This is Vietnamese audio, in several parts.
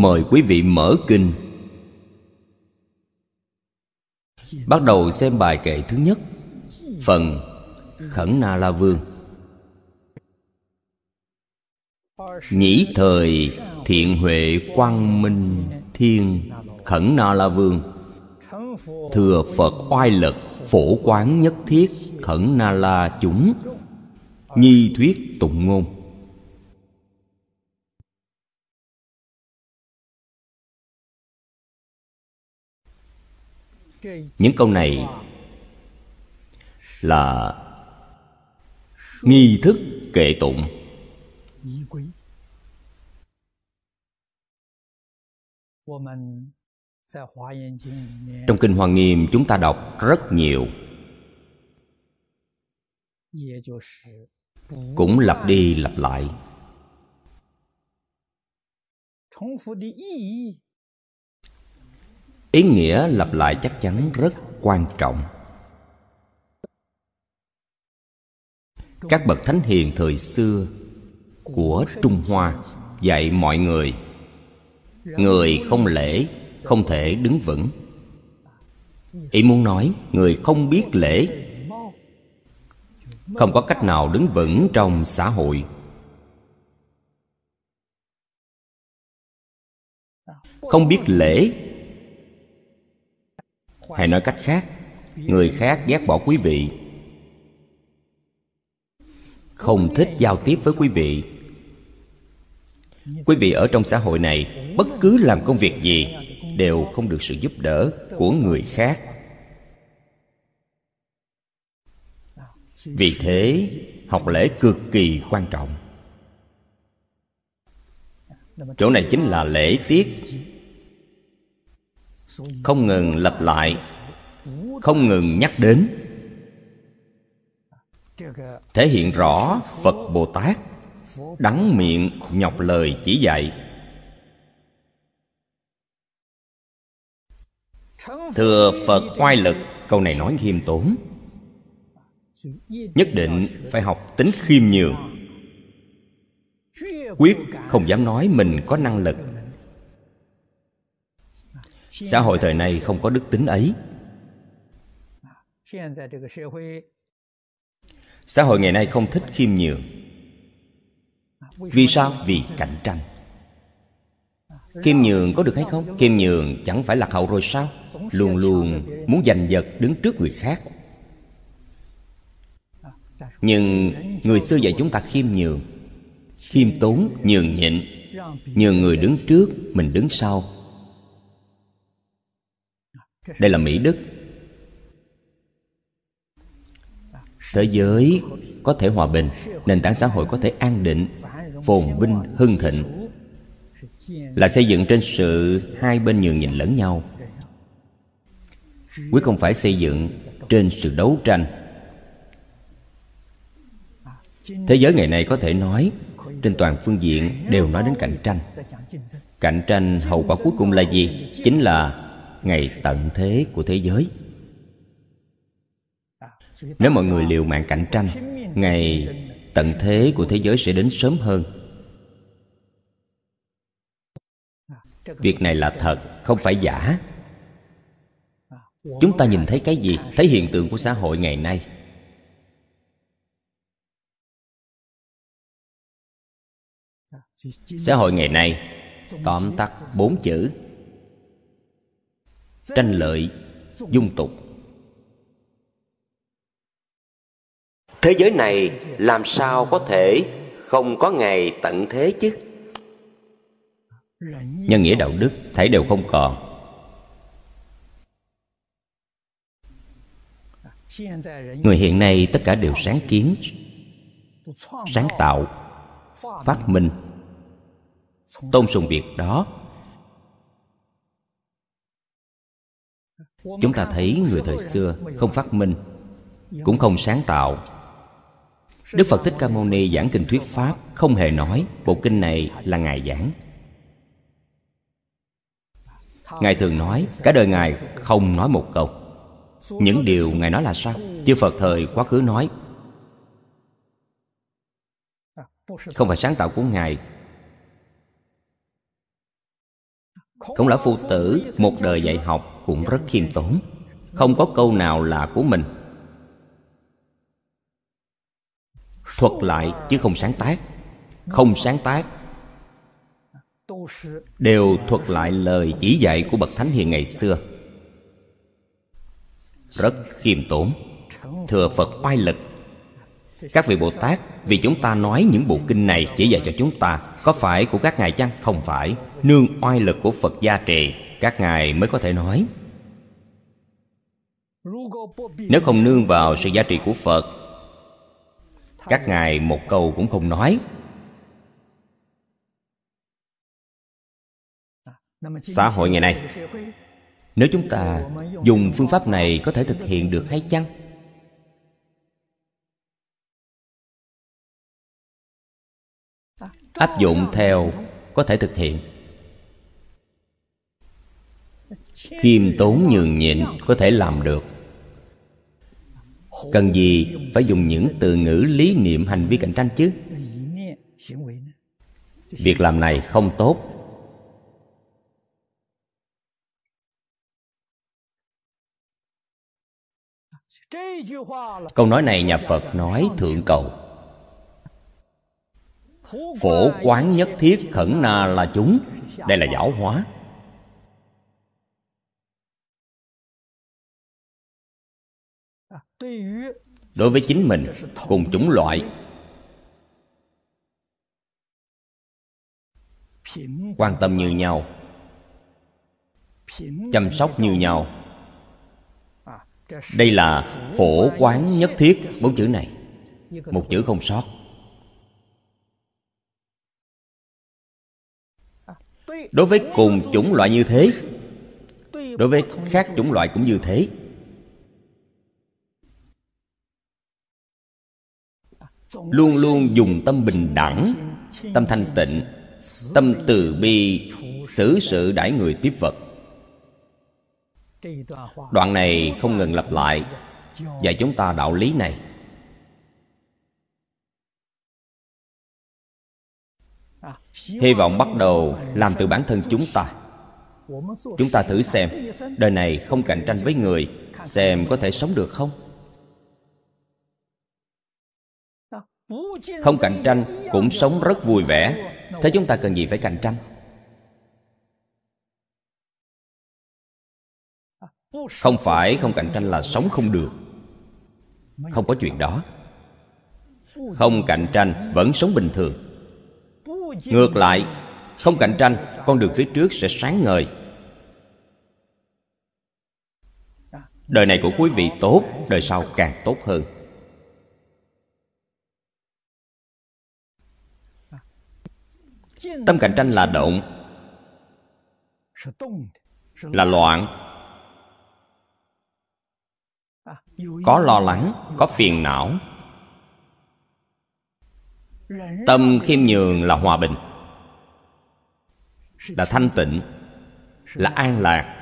mời quý vị mở kinh. Bắt đầu xem bài kệ thứ nhất, phần khẩn na la vương. Nhĩ thời thiện huệ quang minh thiên khẩn na la vương. Thừa phật oai lực phổ quán nhất thiết khẩn na la chúng. Nhi thuyết tụng ngôn. Những câu này là nghi thức kệ tụng. Trong kinh hoa nghiêm chúng ta đọc rất nhiều. Cũng lặp đi lặp lại ý nghĩa lặp lại chắc chắn rất quan trọng. Các bậc thánh hiền thời xưa của trung hoa dạy mọi người người không lễ, không thể đứng vững. Ý muốn nói, người không biết lễ, không có cách nào đứng vững trong xã hội. Không biết lễ hay nói cách khác, người khác ghét bỏ quý vị. Không thích giao tiếp với quý vị. Quý vị ở trong xã hội này, bất cứ làm công việc gì đều không được sự giúp đỡ của người khác. Vì thế, học lễ cực kỳ quan trọng. Chỗ này chính là lễ tiết không ngừng lặp lại, không ngừng nhắc đến. Thể hiện rõ phật bồ tát, đắng miệng nhọc lời chỉ dạy. Thừa phật oai lực, câu này nói khiêm tốn. Nhất định phải học tính khiêm nhường. Quyết không dám nói mình có năng lực xã hội thời nay không có đức tính ấy. Xã hội ngày nay không thích khiêm nhường. Vì sao? Vì cạnh tranh. Khiêm nhường có được hay không? Khiêm nhường chẳng phải lạc hậu rồi sao? Luôn luôn muốn giành giật đứng trước người khác. Nhưng người xưa dạy chúng ta khiêm nhường. Khiêm tốn, nhường nhịn. Nhường người đứng trước, mình đứng sau đây là mỹ đức. Thế giới có thể hòa bình, nền tảng xã hội có thể an định, phồn vinh, hưng thịnh. Là xây dựng trên sự hai bên nhường nhịn lẫn nhau. Quyết không phải xây dựng trên sự đấu tranh. Thế giới ngày nay có thể nói, trên toàn phương diện đều nói đến cạnh tranh. Cạnh tranh hậu quả cuối cùng là gì? Chính là ngày tận thế của thế giới. Nếu mọi người liều mạng cạnh tranh, ngày tận thế của thế giới sẽ đến sớm hơn. Việc này là thật, không phải giả. Chúng ta nhìn thấy cái gì? Thấy hiện tượng của xã hội ngày nay. Xã hội ngày nay tóm tắt bốn chữ tranh lợi dung tục. Thế giới này làm sao có thể không có ngày tận thế chứ? Nhân nghĩa đạo đức thấy đều không còn. Người hiện nay tất cả đều sáng kiến sáng tạo phát minh. Tôn sùng việc đó chúng ta thấy người thời xưa không phát minh, cũng không sáng tạo. Đức phật thích ca mâu ni giảng kinh thuyết pháp không hề nói bộ kinh này là ngài giảng. Ngài thường nói, cả đời ngài không nói một câu. Những điều ngài nói là sao? Chư phật thời quá khứ nói. Không phải sáng tạo của ngài khổng lão phu tử, một đời dạy học cũng rất khiêm tốn. Không có câu nào là của mình. Thuật lại chứ không sáng tác. Không sáng tác. Đều thuật lại lời chỉ dạy của bậc thánh hiền ngày xưa. Rất khiêm tốn. Thừa phật oai lực các vị bồ tát vì chúng ta nói những bộ kinh này chỉ dạy cho chúng ta, có phải của các ngài chăng? Không phải. Nương oai lực của phật gia trì, các ngài mới có thể nói. Nếu không nương vào sự giá trị của phật, các ngài một câu cũng không nói. Xã hội ngày nay, nếu chúng ta dùng phương pháp này có thể thực hiện được hay chăng? Áp dụng theo có thể thực hiện. Khiêm tốn nhường nhịn có thể làm được. Cần gì phải dùng những từ ngữ lý niệm hành vi cạnh tranh chứ? Việc làm này không tốt. Câu nói này nhà phật nói thượng cầu phổ quán nhất thiết khẩn na là chúng. Đây là giáo hóa. Đối với chính mình, cùng chủng loại. Quan tâm như nhau. Chăm sóc như nhau. Đây là phổ quán nhất thiết. Bốn chữ này. Một chữ không sót. Đối với cùng chủng loại như thế, đối với khác chủng loại cũng như thế. Luôn luôn dùng tâm bình đẳng, tâm thanh tịnh, tâm từ bi, xử sự đãi người tiếp vật. Đoạn này không ngừng lặp lại dạy chúng ta đạo lý này hy vọng bắt đầu làm từ bản thân chúng ta. Chúng ta thử xem, đời này không cạnh tranh với người, xem có thể sống được không? Không cạnh tranh cũng sống rất vui vẻ. Thế chúng ta cần gì phải cạnh tranh? Không phải không cạnh tranh là sống không được. Không có chuyện đó. Không cạnh tranh vẫn sống bình thường ngược lại không cạnh tranh con đường phía trước sẽ sáng ngời. Đời này của quý vị tốt đời sau càng tốt hơn. Tâm cạnh tranh là động là loạn. Có lo lắng có phiền não tâm khiêm nhường là hòa bình. Là thanh tịnh, là an lạc.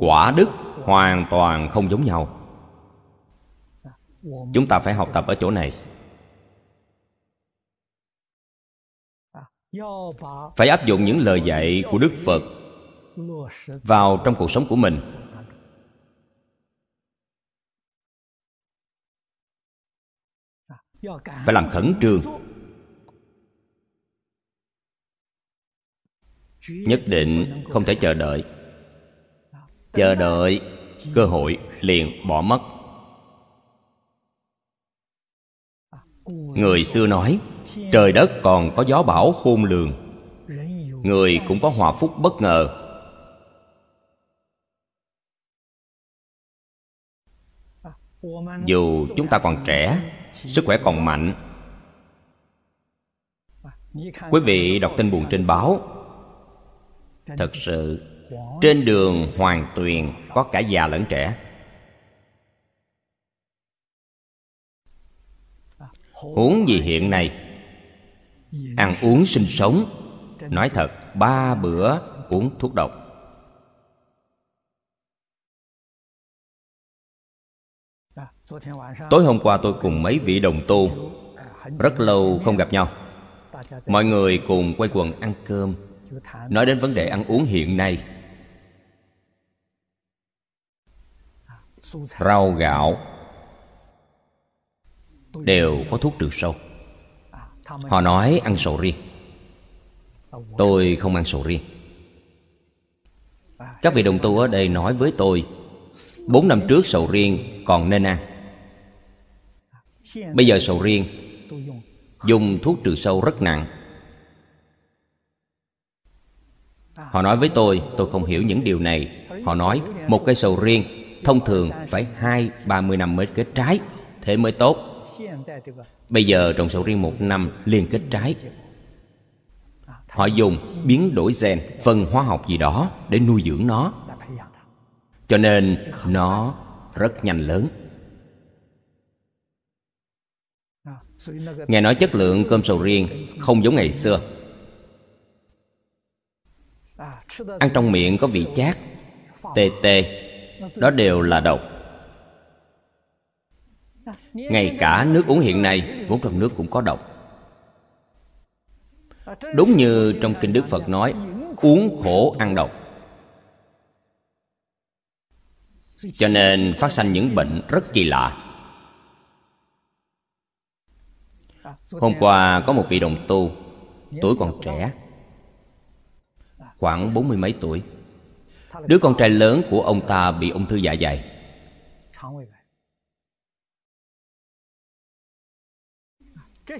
Quả đức hoàn toàn không giống nhau. Chúng ta phải học tập ở chỗ này. Phải áp dụng những lời dạy của đức phật vào trong cuộc sống của mình. Phải làm khẩn trương. Nhất định không thể chờ đợi. Chờ đợi, cơ hội liền bỏ mất. Người xưa nói, trời đất còn có gió bão khôn lường. Người cũng có hòa phúc bất ngờ. Dù chúng ta còn trẻ sức khỏe còn mạnh. Quý vị đọc tin buồn trên báo. Thật sự, trên đường hoàng tuyền có cả già lẫn trẻ. Huống gì hiện nay? Ăn uống sinh sống. Nói thật, ba bữa uống thuốc độc. Tối hôm qua tôi cùng mấy vị đồng tu rất lâu không gặp nhau. Mọi người cùng quay quần ăn cơm, nói đến vấn đề ăn uống hiện nay. Rau, gạo đều có thuốc trừ sâu. Họ nói ăn sầu riêng. Tôi không ăn sầu riêng. Các vị đồng tu ở đây nói với tôi, bốn năm trước sầu riêng còn nên ăn bây giờ sầu riêng. dùng thuốc trừ sâu rất nặng. họ nói với tôi tôi không hiểu những điều này. Họ nói một cây sầu riêng thông thường phải hai ba mươi năm mới kết trái. Thế mới tốt. Bây giờ trồng sầu riêng một năm liền kết trái. Họ dùng biến đổi gen phân hóa học gì đó để nuôi dưỡng nó. Cho nên nó rất nhanh lớn nghe nói chất lượng cơm sầu riêng không giống ngày xưa. Ăn trong miệng có vị chát, tê tê, đó đều là độc. Ngay cả nước uống hiện nay, vốn trong nước cũng có độc. Đúng như trong kinh đức phật nói, uống khổ ăn độc. Cho nên phát sanh những bệnh rất kỳ lạ. Hôm qua có một vị đồng tu, tuổi còn trẻ, khoảng bốn mươi mấy tuổi. Đứa con trai lớn của ông ta bị ung thư dạ dày.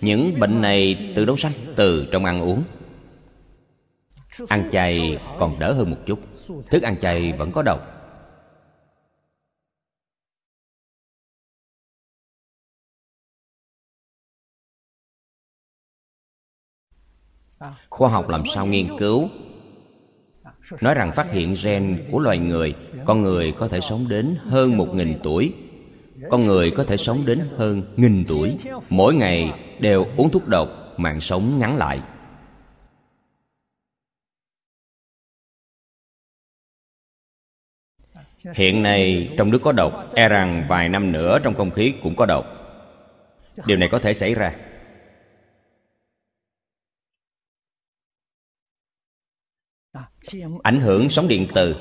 Những bệnh này từ đâu sanh từ trong ăn uống. Ăn chay còn đỡ hơn một chút, thức ăn chay vẫn có độc khoa học làm sao nghiên cứu? Nói rằng phát hiện gen của loài người, con người có thể sống đến hơn một nghìn tuổi. Con người có thể sống đến hơn nghìn tuổi. Mỗi ngày đều uống thuốc độc, mạng sống ngắn lại. Hiện nay, trong nước có độc e rằng vài năm nữa trong không khí cũng có độc. Điều này có thể xảy ra. Ảnh hưởng sóng điện từ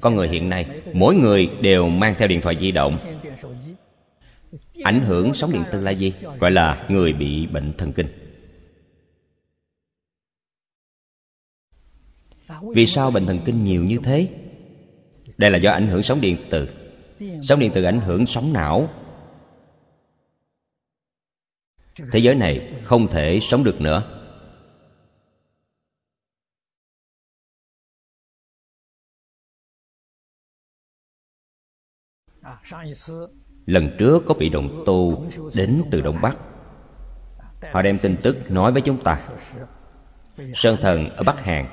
con người hiện nay, mỗi người đều mang theo điện thoại di động. Ảnh hưởng sóng điện từ là gì? Gọi là người bị bệnh thần kinh. Vì sao bệnh thần kinh nhiều như thế? Đây là do ảnh hưởng sóng điện từ. Sóng điện từ ảnh hưởng sóng não. Thế giới này không thể sống được nữa. Lần. Trước có vị đồng tu đến từ đông bắc. Họ đem tin tức nói với chúng ta. Sơn thần ở bắc hàn.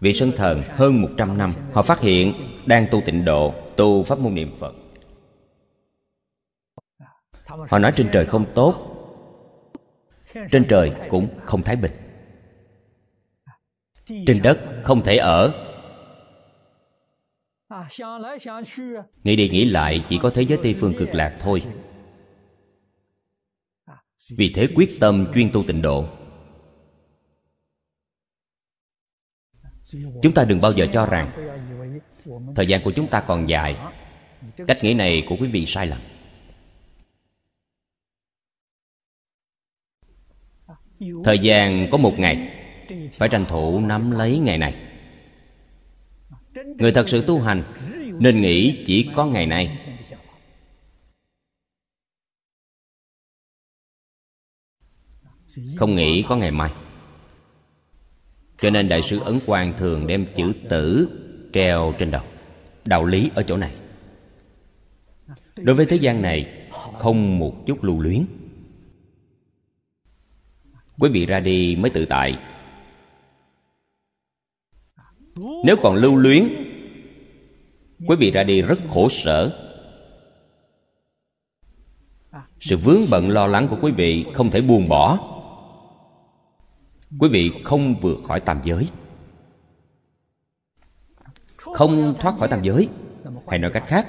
Vị sơn thần hơn 100 năm, họ phát hiện đang tu tịnh độ, tu pháp môn niệm phật. Họ nói trên trời không tốt, trên trời cũng không thái bình. Trên đất không thể ở nghĩ đi nghĩ lại chỉ có thế giới tây phương cực lạc thôi. Vì thế quyết tâm chuyên tu tịnh độ. Chúng ta đừng bao giờ cho rằng thời gian của chúng ta còn dài. cách nghĩ này của quý vị sai lầm. Thời gian có một ngày phải tranh thủ nắm lấy ngày này người thật sự tu hành nên nghĩ chỉ có ngày nay. Không nghĩ có ngày mai. Cho nên đại sứ ấn quang thường đem chữ tử treo trên đầu. Đạo lý ở chỗ này. Đối với thế gian này, không một chút lưu luyến. Quý vị ra đi mới tự tại nếu còn lưu luyến, quý vị ra đi rất khổ sở. Sự vướng bận lo lắng của quý vị không thể buông bỏ. Quý vị không vượt khỏi tam giới. Không thoát khỏi tam giới. Hay nói cách khác,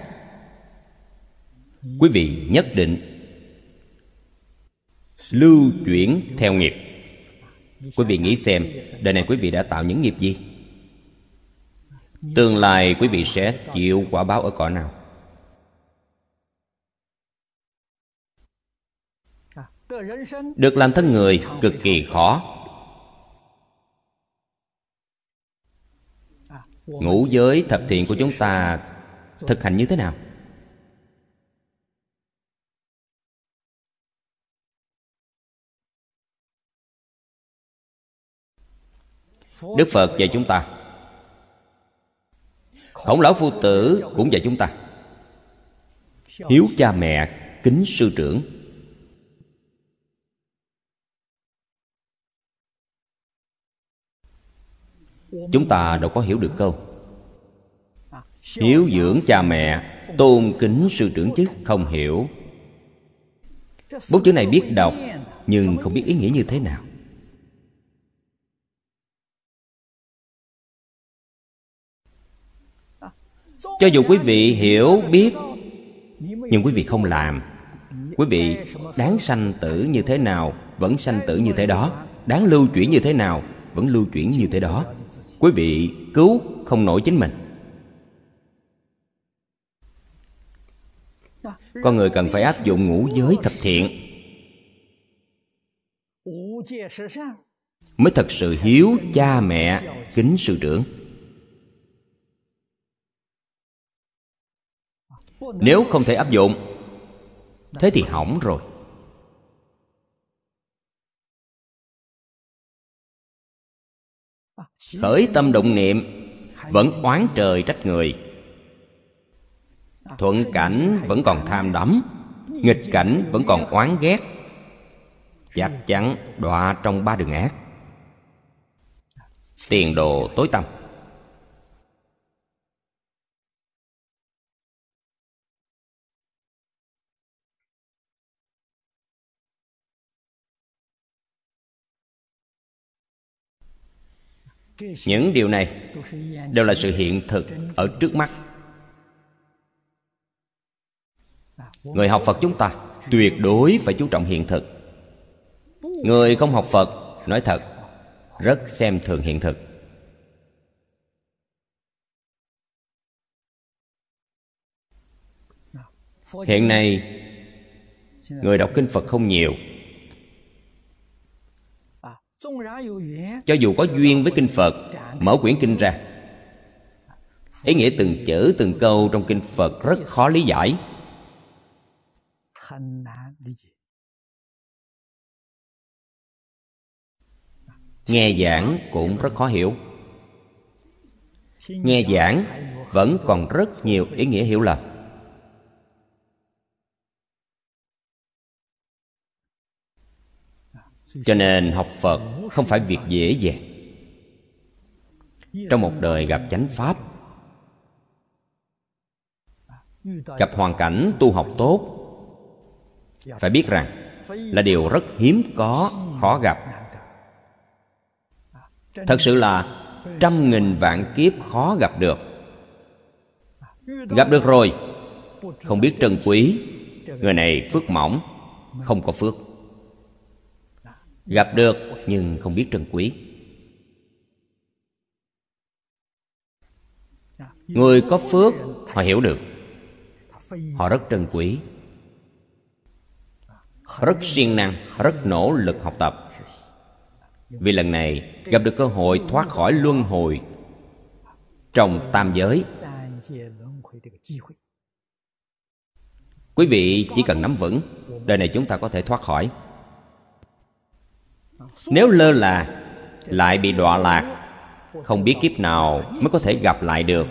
quý vị nhất định lưu chuyển theo nghiệp. Quý vị nghĩ xem, đời này quý vị đã tạo những nghiệp gì? Tương lai quý vị sẽ chịu quả báo ở cõi nào? Được làm thân người, cực kỳ khó. Ngũ giới thập thiện của chúng ta thực hành như thế nào? Đức phật dạy chúng ta khổng lão phu tử cũng dạy chúng ta. Hiếu cha mẹ kính sư trưởng. Chúng ta đâu có hiểu được câu. Hiếu dưỡng cha mẹ, tôn kính sư trưởng chứ, không hiểu. Bốn chữ này biết đọc, nhưng không biết ý nghĩa như thế nào. Cho dù quý vị hiểu biết, nhưng quý vị không làm. Quý vị đáng sanh tử như thế nào, vẫn sanh tử như thế đó. Đáng lưu chuyển như thế nào, vẫn lưu chuyển như thế đó. Quý vị cứu không nổi chính mình. Con người cần phải áp dụng ngũ giới thập thiện mới thật sự hiếu cha mẹ kính sư trưởng. Nếu không thể áp dụng, thế thì hỏng rồi. Khởi tâm động niệm, vẫn oán trời trách người. Thuận cảnh vẫn còn tham đắm, nghịch cảnh vẫn còn oán ghét. Chắc chắn đọa trong ba đường ác. Tiền đồ tối tăm. Những điều này đều là sự hiện thực ở trước mắt. Người học phật chúng ta tuyệt đối phải chú trọng hiện thực. Người không học phật, nói thật, rất xem thường hiện thực. Hiện nay, người đọc kinh phật không nhiều cho dù có duyên với kinh phật, mở quyển kinh ra. Ý nghĩa từng chữ, từng câu trong kinh phật rất khó lý giải. Nghe giảng cũng rất khó hiểu. Nghe giảng vẫn còn rất nhiều ý nghĩa hiểu lầm. Cho nên học phật không phải việc dễ dàng. Trong một đời gặp chánh pháp, gặp hoàn cảnh tu học tốt, phải biết rằng là điều rất hiếm có, khó gặp. Thật sự là trăm nghìn vạn kiếp khó gặp được. Gặp được rồi, không biết trân quý, người này phước mỏng, không có phước gặp được, nhưng không biết trân quý. Người có phước, họ hiểu được. Họ rất trân quý. Rất siêng năng rất nỗ lực học tập. Vì lần này, gặp được cơ hội thoát khỏi luân hồi trong tam giới. Quý vị chỉ cần nắm vững, đời này chúng ta có thể thoát khỏi nếu lơ là, lại bị đọa lạc, không biết kiếp nào mới có thể gặp lại được.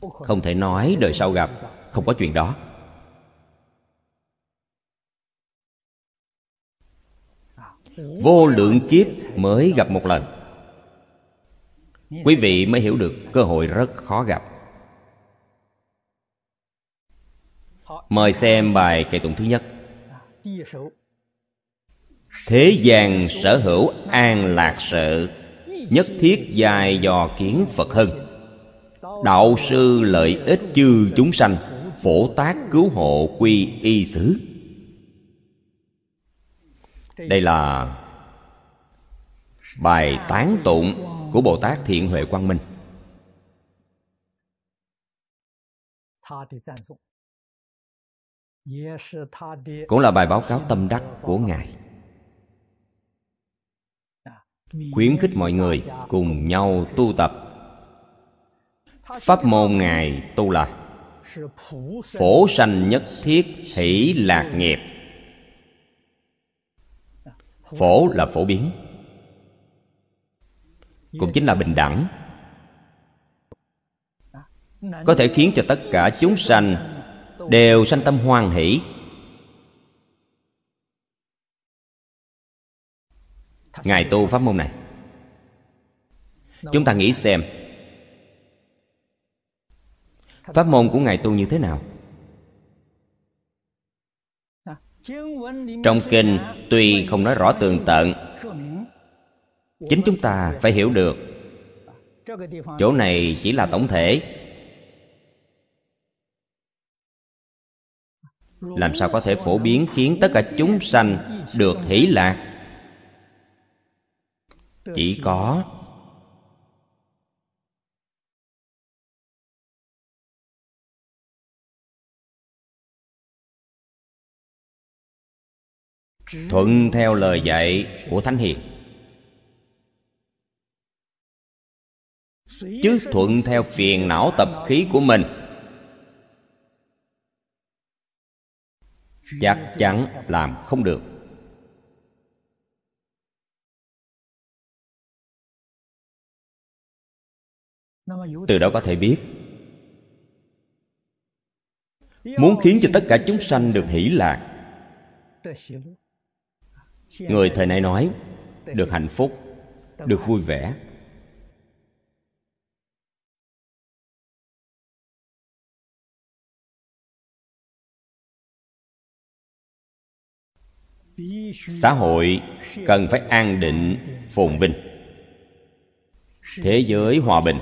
Không thể nói đời sau gặp, không có chuyện đó. Vô lượng kiếp mới gặp một lần. Quý vị mới hiểu được cơ hội rất khó gặp. Mời xem bài kệ tụng thứ nhất thế gian sở hữu an lạc sự, nhất thiết dài dò kiến phật hơn. Đạo sư lợi ích chư chúng sanh, phổ tác cứu hộ quy y xứ. Đây là bài tán tụng của bồ tát thiện huệ quang minh. Cũng là bài báo cáo tâm đắc của ngài khuyến khích mọi người cùng nhau tu tập. Pháp môn ngài tu là phổ sanh nhất thiết hỷ lạc nghiệp. Phổ là phổ biến, cũng chính là bình đẳng. Có thể khiến cho tất cả chúng sanh đều sanh tâm hoan hỷ. Ngài tu pháp môn này. Chúng ta nghĩ xem, pháp môn của ngài tu như thế nào? Trong kinh tuy không nói rõ tường tận, chính chúng ta phải hiểu được, chỗ này chỉ là tổng thể. Làm sao có thể phổ biến khiến tất cả chúng sanh được hỷ lạc? Chỉ có thuận theo lời dạy của thánh hiền. Chứ thuận theo phiền não tập khí của mình chắc chắn làm không được từ đó có thể biết, muốn khiến cho tất cả chúng sanh được hỷ lạc. Người thời nay nói, được hạnh phúc, được vui vẻ. Xã hội cần phải an định, phồn vinh. Thế giới hòa bình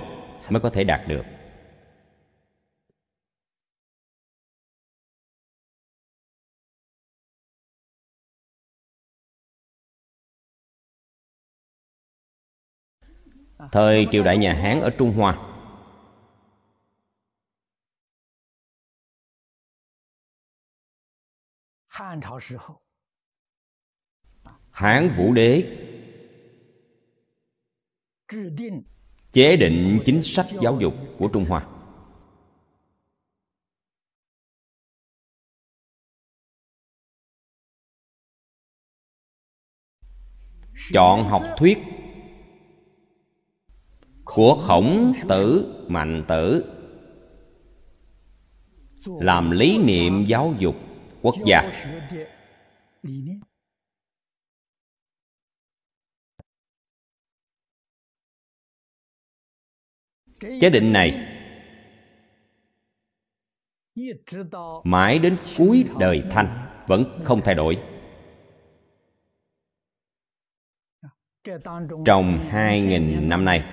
mới có thể đạt được. Thời triều đại nhà hán ở trung hoa. Hán vũ đế chế định chính sách giáo dục của trung hoa. Chọn học thuyết của khổng tử mạnh tử. Làm lý niệm giáo dục quốc gia. Chế định này mãi đến cuối đời thanh vẫn không thay đổi. Trong hai nghìn năm nay,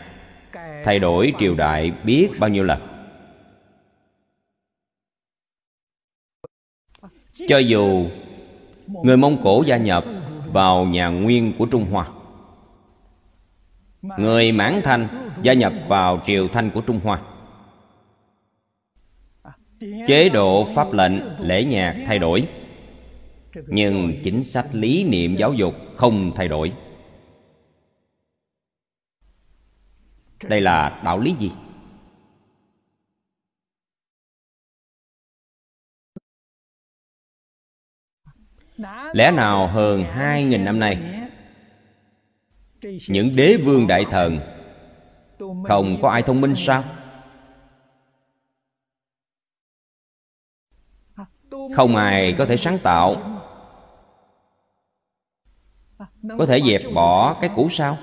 thay đổi triều đại biết bao nhiêu lần. Cho dù người mông cổ gia nhập vào nhà nguyên của trung hoa người mãn thanh gia nhập vào triều thanh của trung hoa. Chế độ pháp lệnh, lễ nhạc thay đổi. Nhưng chính sách lý niệm giáo dục không thay đổi. Đây là đạo lý gì? Lẽ nào hơn hai nghìn năm nay những đế vương đại thần, không có ai thông minh sao? Không ai có thể sáng tạo. Có thể dẹp bỏ cái cũ sao?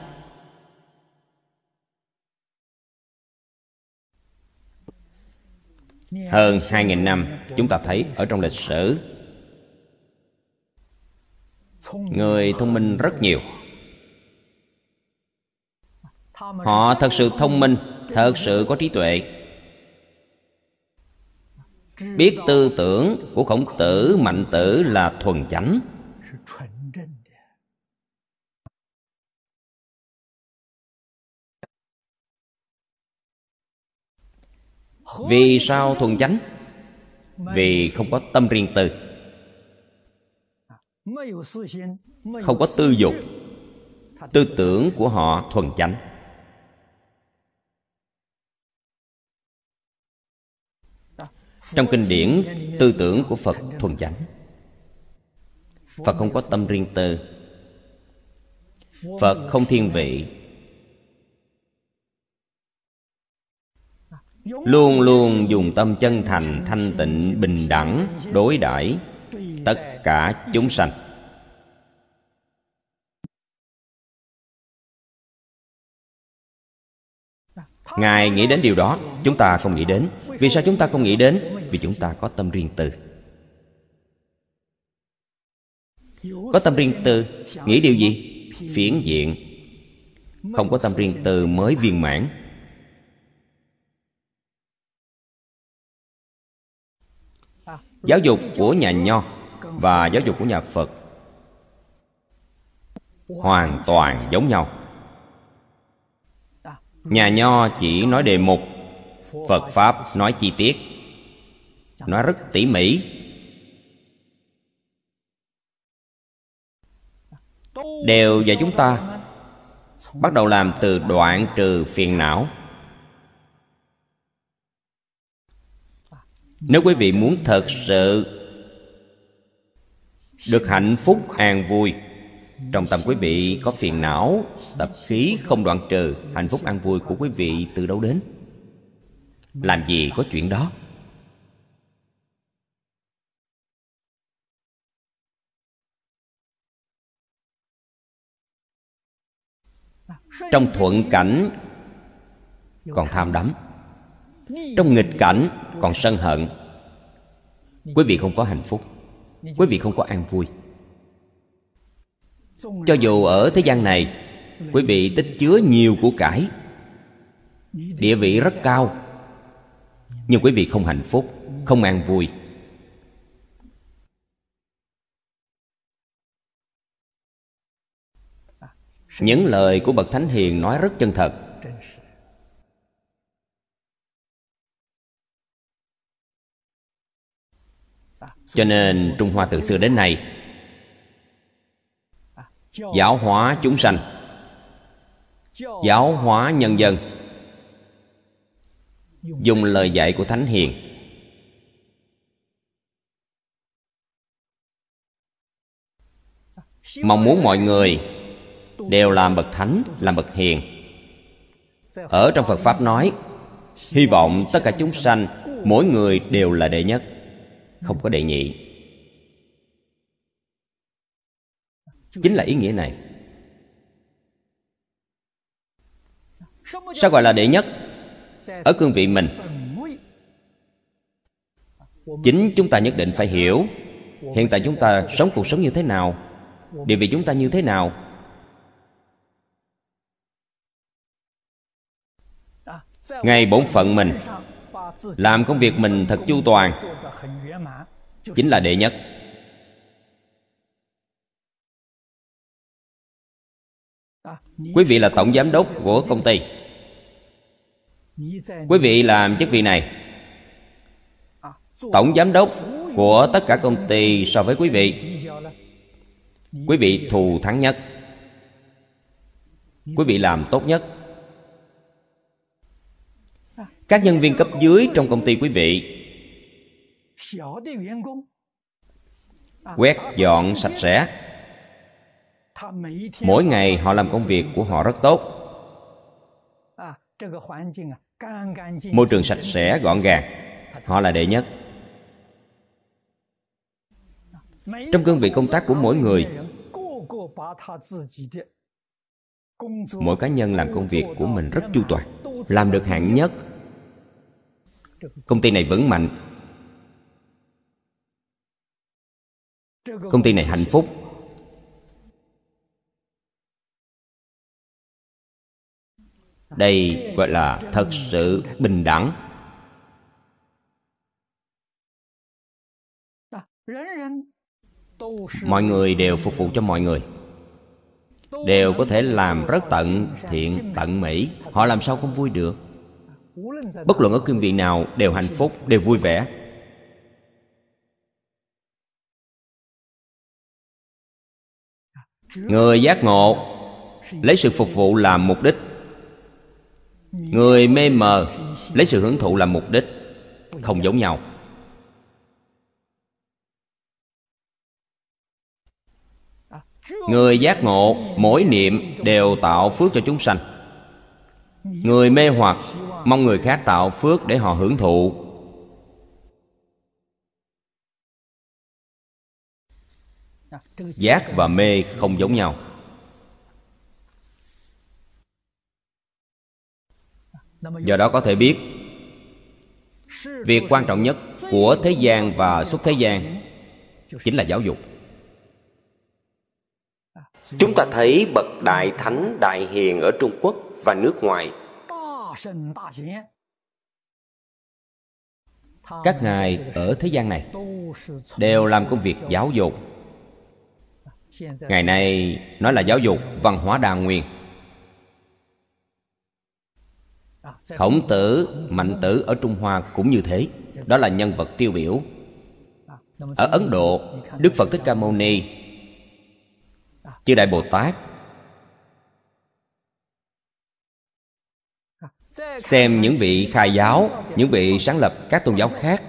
Hơn 2.000 năm, chúng ta thấy ở trong lịch sử, người thông minh rất nhiều họ thật sự thông minh, thật sự có trí tuệ. Biết tư tưởng của khổng tử, mạnh tử là thuần chánh. Vì sao thuần chánh? Vì không có tâm riêng tư. Không có tư dục. Tư tưởng của họ thuần chánh. Trong kinh điển, tư tưởng của phật thuần chánh. Phật không có tâm riêng tư. Phật không thiên vị. Luôn luôn dùng tâm chân thành, thanh tịnh, bình đẳng, đối đãi tất cả chúng sanh. Ngài nghĩ đến điều đó, chúng ta không nghĩ đến. Vì sao chúng ta không nghĩ đến? Vì chúng ta có tâm riêng tư. Có tâm riêng tư, nghĩ điều gì? Phiến diện. Không có tâm riêng tư mới viên mãn. Giáo dục của nhà nho và giáo dục của nhà phật hoàn toàn giống nhau nhà nho chỉ nói đề mục, phật pháp nói chi tiết. Nói rất tỉ mỉ. Đều dạy chúng ta, bắt đầu làm từ đoạn trừ phiền não. Nếu quý vị muốn thật sự được hạnh phúc an vui trong tâm quý vị có phiền não, tập khí không đoạn trừ, hạnh phúc an vui của quý vị từ đâu đến? Làm gì có chuyện đó? Trong thuận cảnh, còn tham đắm. Trong nghịch cảnh, còn sân hận. Quý vị không có hạnh phúc. Quý vị không có an vui cho dù ở thế gian này, quý vị tích chứa nhiều của cải. Địa vị rất cao. Nhưng quý vị không hạnh phúc, không an vui. Những lời của bậc thánh hiền nói rất chân thật. Cho nên trung hoa từ xưa đến nay giáo hóa chúng sanh. Giáo hóa nhân dân. Dùng lời dạy của thánh hiền. Mong muốn mọi người đều làm bậc thánh, làm bậc hiền. Ở trong phật pháp nói, hy vọng tất cả chúng sanh, mỗi người đều là đệ nhất, không có đệ nhị. Chính là ý nghĩa này. Sao gọi là đệ nhất? Ở cương vị mình. Chính chúng ta nhất định phải hiểu hiện tại chúng ta sống cuộc sống như thế nào, địa vị chúng ta như thế nào. Ngay bổn phận mình, làm công việc mình thật chu toàn, chính là đệ nhất. Quý vị là tổng giám đốc của công ty. Quý vị làm chức vị này. Tổng giám đốc của tất cả công ty so với quý vị. Quý vị thù thắng nhất. Quý vị làm tốt nhất. Các nhân viên cấp dưới trong công ty quý vị quét dọn sạch sẽ mỗi ngày họ làm công việc của họ rất tốt. môi trường sạch sẽ gọn gàng họ là đệ nhất. trong cương vị công tác của mỗi người mỗi cá nhân làm công việc của mình rất chu toàn làm được hạng nhất。công ty này vững mạnh。công ty này hạnh phúc đây gọi là thật sự bình đẳng. Mọi người đều phục vụ cho mọi người. Đều có thể làm rất tận thiện, tận mỹ. Họ làm sao không vui được? Bất luận ở cương vị nào đều hạnh phúc, đều vui vẻ. Người giác ngộ, lấy sự phục vụ làm mục đích người mê mờ lấy sự hưởng thụ làm mục đích, không giống nhau. Người giác ngộ, mỗi niệm đều tạo phước cho chúng sanh. Người mê hoặc, mong người khác tạo phước để họ hưởng thụ. Giác và mê không giống nhau. Do đó có thể biết việc quan trọng nhất của thế gian và xuất thế gian chính là giáo dục. Chúng ta thấy bậc đại thánh đại hiền ở trung quốc và nước ngoài. Các ngài ở thế gian này đều làm công việc giáo dục. Ngày nay nói là giáo dục văn hóa đa nguyên khổng tử, mạnh tử ở trung hoa cũng như thế. Đó là nhân vật tiêu biểu. Ở ấn độ, đức phật thích ca mâu ni, chư đại bồ tát. Xem những vị khai giáo, những vị sáng lập các tôn giáo khác.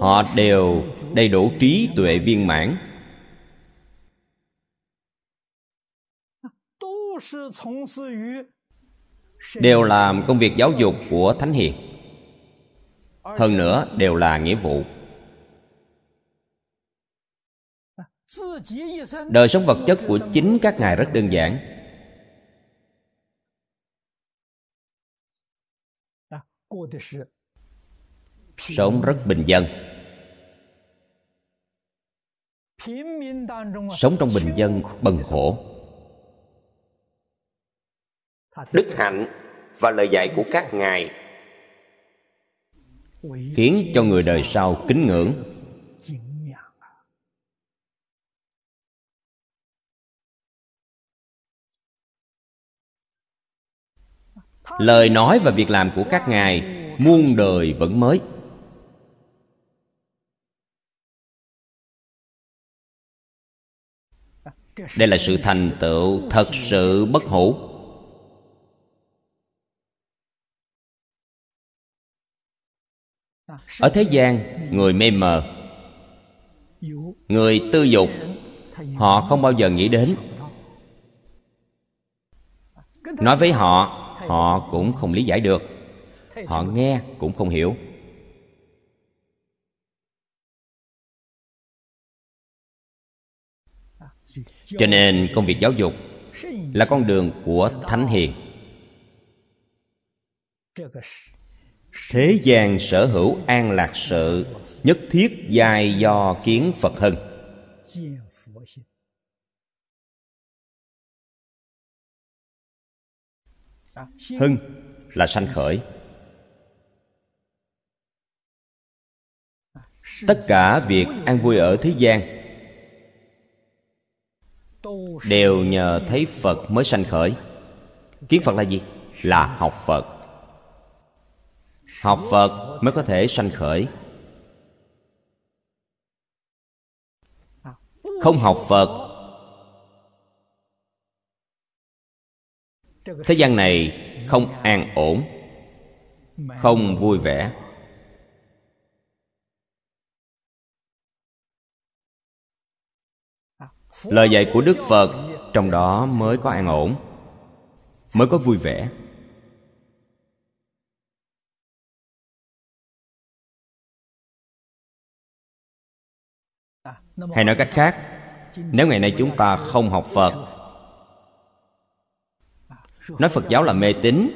Họ đều đầy đủ trí tuệ viên mãn. Đều làm công việc giáo dục của thánh hiền. Hơn nữa đều là nghĩa vụ. Đời sống vật chất của chính các ngài rất đơn giản. Sống rất bình dân. Sống trong bình dân bần khổ đức hạnh và lời dạy của các ngài. Khiến cho người đời sau kính ngưỡng. Lời nói và việc làm của các ngài muôn đời vẫn mới. Đây là sự thành tựu thật sự bất hủ. Ở thế gian, người mê mờ, người tư dục, họ không bao giờ nghĩ đến. Nói với họ họ cũng không lý giải được. Họ nghe cũng không hiểu. Cho nên công việc giáo dục là con đường của thánh hiền thế gian sở hữu an lạc sự, nhất thiết dài do kiến phật hưng. Hưng là sanh khởi. Tất cả việc an vui ở thế gian đều nhờ thấy phật mới sanh khởi. Kiến phật là gì? Là học phật học phật mới có thể sanh khởi. Không học phật, thế gian này không an ổn, không vui vẻ. Lời dạy của đức phật trong đó mới có an ổn, mới có vui vẻ. hay nói cách khác, nếu ngày nay chúng ta không học phật, nói phật giáo là mê tín.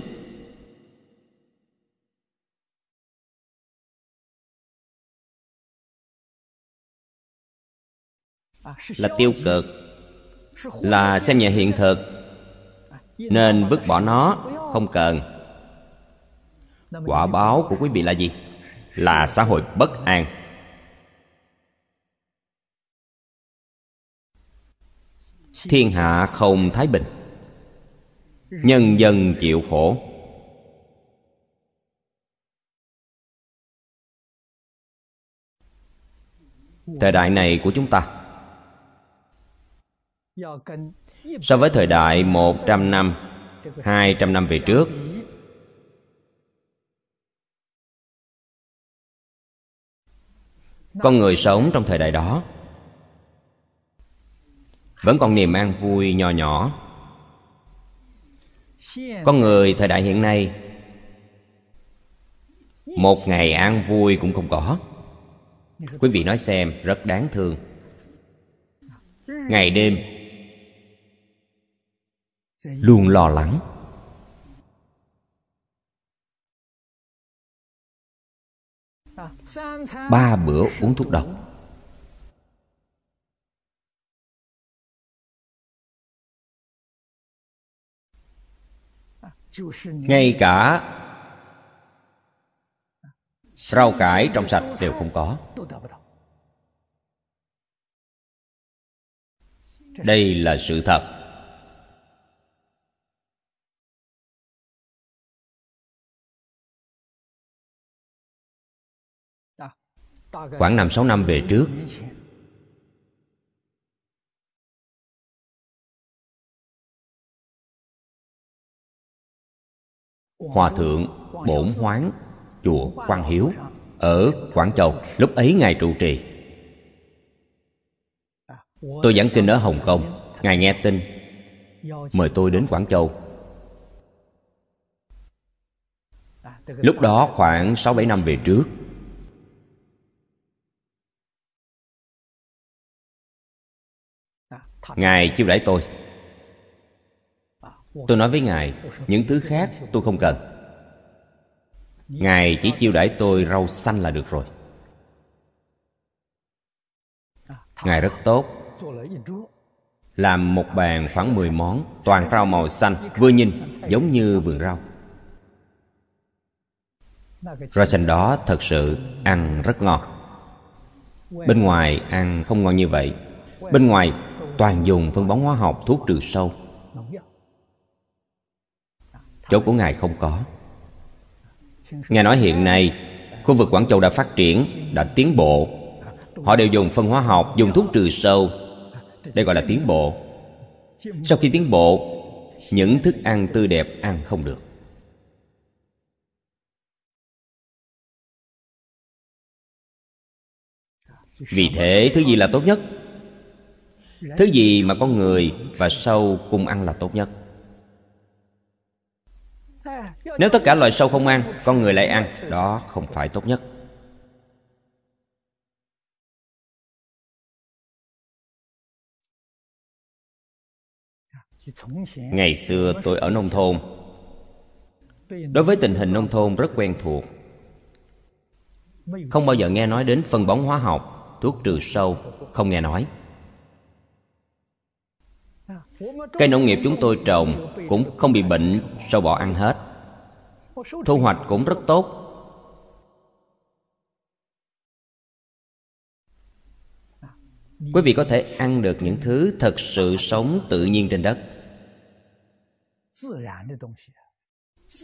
Là tiêu cực, là xem nhẹ hiện thực, nên vứt bỏ nó không cần. Quả báo của quý vị là gì? Là xã hội bất an. Thiên hạ không thái bình. Nhân dân chịu khổ. Thời đại này của chúng ta, so với thời đại 100 năm 200 năm về trước, Con người sống trong thời đại đó vẫn còn niềm an vui nho nhỏ. Con người thời đại hiện nay, Một ngày an vui cũng không có. Quý vị nói xem, rất đáng thương. Ngày đêm, Luôn lo lắng. Ba bữa uống thuốc độc. Ngay cả rau cải trong sạch đều không có. Đây là sự thật. Khoảng năm, sáu năm về trước hòa thượng, bổn hoán chùa quan hiếu, ở quảng châu, lúc ấy ngài trụ trì. Tôi giảng kinh ở hồng kông, ngài nghe tin. Mời tôi đến quảng châu. Lúc đó khoảng sáu bảy năm về trước, ngài chiêu đãi tôi tôi nói với ngài, những thứ khác tôi không cần. Ngài chỉ chiêu đãi tôi rau xanh là được rồi. Ngài rất tốt. Làm một bàn khoảng 10 món, toàn rau màu xanh, vừa nhìn giống như vườn rau. Rau xanh đó thật sự ăn rất ngon. Bên ngoài ăn không ngon như vậy. Bên ngoài toàn dùng phân bón hóa học thuốc trừ sâu chỗ của ngài không có. Nghe nói hiện nay, khu vực quảng châu đã phát triển, đã tiến bộ. Họ đều dùng phân hóa học, dùng thuốc trừ sâu đây gọi là tiến bộ. Sau khi tiến bộ, những thức ăn tươi đẹp ăn không được. Vì thế, thứ gì là tốt nhất? Thứ gì mà con người và sâu cùng ăn là tốt nhất? Nếu tất cả loài sâu không ăn, con người lại ăn. Đó không phải tốt nhất. Ngày xưa tôi ở nông thôn. Đối với tình hình nông thôn rất quen thuộc. Không bao giờ nghe nói đến phân bón hóa học, thuốc trừ sâu, không nghe nói. Cây nông nghiệp chúng tôi trồng Cũng không bị bệnh, sâu bọ ăn hết. Thu hoạch cũng rất tốt. Quý vị có thể ăn được những thứ thật sự sống tự nhiên trên đất.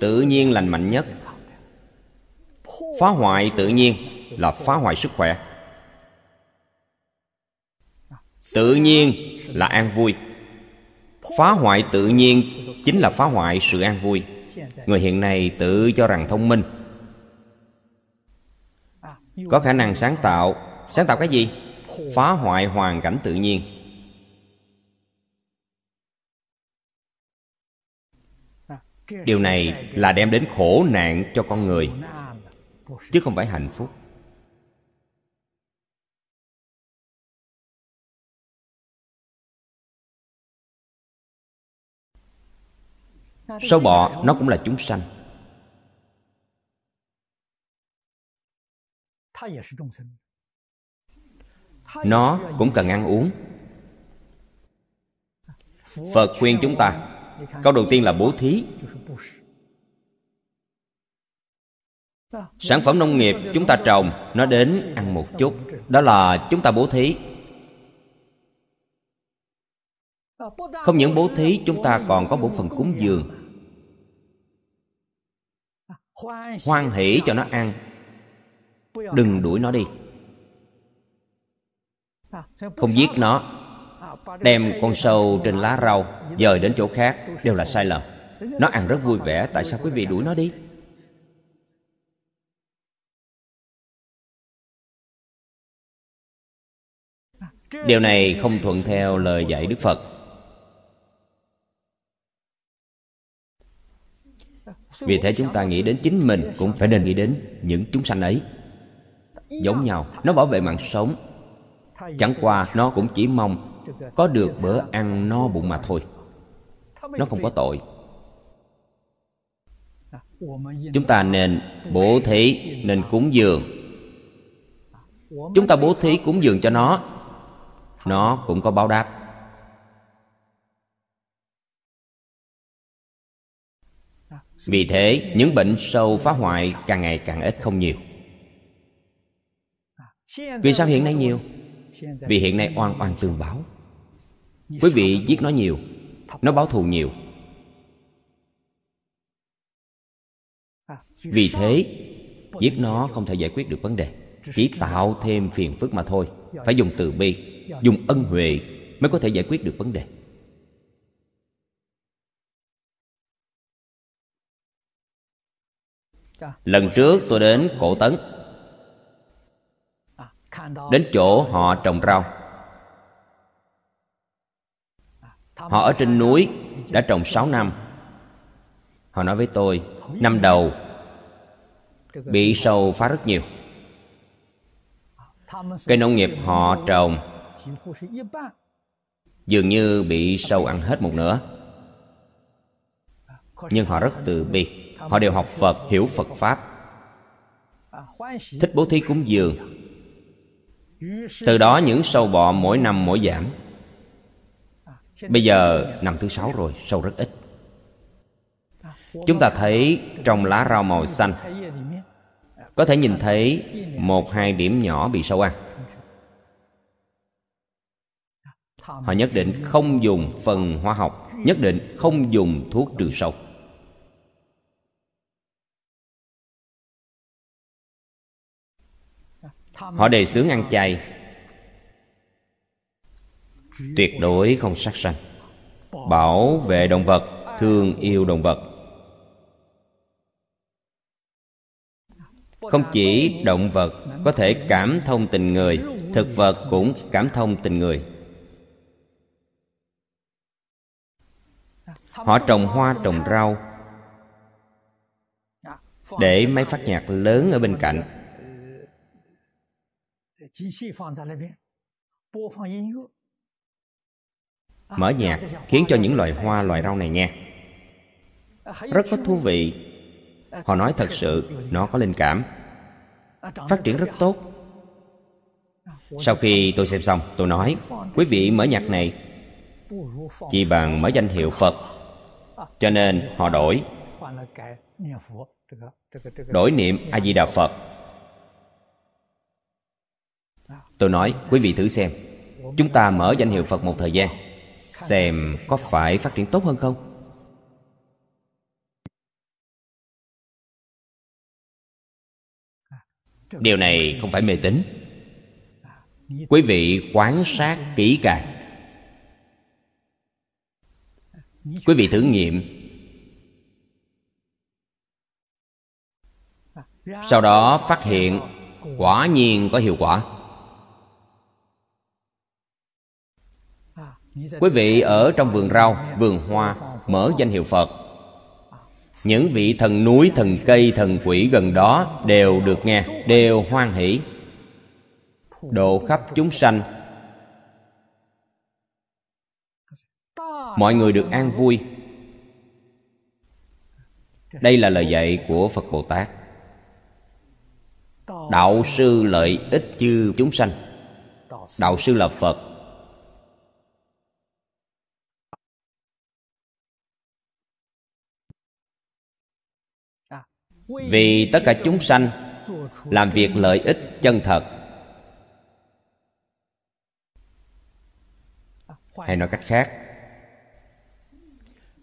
Tự nhiên lành mạnh nhất. Phá hoại tự nhiên là phá hoại sức khỏe. Tự nhiên là an vui. Phá hoại tự nhiên chính là phá hoại sự an vui người hiện nay tự cho rằng thông minh. Có khả năng sáng tạo. Sáng tạo cái gì? Phá hoại hoàn cảnh tự nhiên. Điều này là đem đến khổ nạn cho con người, chứ không phải hạnh phúc. Sâu bọ, nó cũng là chúng sanh. Nó cũng cần ăn uống. Phật khuyên chúng ta, câu đầu tiên là bố thí. Sản phẩm nông nghiệp chúng ta trồng, nó đến ăn một chút. Đó là chúng ta bố thí. Không những bố thí, chúng ta còn có bổn phần cúng dường hoan hỷ cho nó ăn. Đừng đuổi nó đi. Không giết nó. Đem con sâu trên lá rau, dời đến chỗ khác, đều là sai lầm. Nó ăn rất vui vẻ, tại sao quý vị đuổi nó đi? Điều này không thuận theo lời dạy đức phật. Vì thế chúng ta nghĩ đến chính mình cũng phải nên nghĩ đến những chúng sanh ấy. Giống nhau nó bảo vệ mạng sống. Chẳng qua nó cũng chỉ mong có được bữa ăn no bụng mà thôi. Nó không có tội. Chúng ta nên bố thí nên cúng dường. Chúng ta bố thí cúng dường cho nó. Nó cũng có báo đáp vì thế, những bệnh sâu phá hoại càng ngày càng ít không nhiều. Vì sao hiện nay nhiều? Vì hiện nay oan oan tương báo. Quý vị giết nó nhiều, nó báo thù nhiều. Vì thế, giết nó không thể giải quyết được vấn đề. Chỉ tạo thêm phiền phức mà thôi. Phải dùng từ bi, dùng ân huệ mới có thể giải quyết được vấn đề. Lần trước tôi đến cổ tấn. Đến chỗ họ trồng rau. Họ ở trên núi, đã trồng 6 năm. Họ nói với tôi, năm đầu, bị sâu phá rất nhiều. Cây nông nghiệp họ trồng dường như bị sâu ăn hết một nửa. Nhưng họ rất từ bi họ đều học phật, hiểu phật pháp. Thích bố thí cúng dường. Từ đó những sâu bọ mỗi năm mỗi giảm. Bây giờ năm thứ sáu rồi, sâu rất ít. Chúng ta thấy trong lá rau màu xanh, có thể nhìn thấy một, hai điểm nhỏ bị sâu ăn. Họ nhất định không dùng phần hóa học, nhất định không dùng thuốc trừ sâu. Họ đề xướng ăn chay. Tuyệt đối không sát sanh. Bảo vệ động vật, thương yêu động vật. Không chỉ động vật có thể cảm thông tình người, thực vật cũng cảm thông tình người. Họ trồng hoa, trồng rau để máy phát nhạc lớn ở bên cạnh mở nhạc khiến cho những loài hoa loài rau này nghe. rất có thú vị. họ nói thật sự nó có linh cảm. phát triển rất tốt. sau khi tôi xem xong tôi nói quý vị mở nhạc này chỉ bằng mở danh hiệu phật. cho nên họ đổi đổi niệm a di đà phật tôi nói, quý vị thử xem. Chúng ta mở danh hiệu phật một thời gian, xem có phải phát triển tốt hơn không? Điều này không phải mê tín. Quý vị quán sát kỹ càng. Quý vị thử nghiệm. Sau đó phát hiện quả nhiên có hiệu quả. Quý vị ở trong vườn rau, vườn hoa, mở danh hiệu phật. Những vị thần núi, thần cây, thần quỷ gần đó đều được nghe, đều hoan hỷ. Độ khắp chúng sanh. Mọi người được an vui. Đây là lời dạy của phật bồ tát. Đạo sư lợi ích chư chúng sanh. Đạo sư là phật. Vì tất cả chúng sanh làm việc lợi ích chân thật. Hay nói cách khác,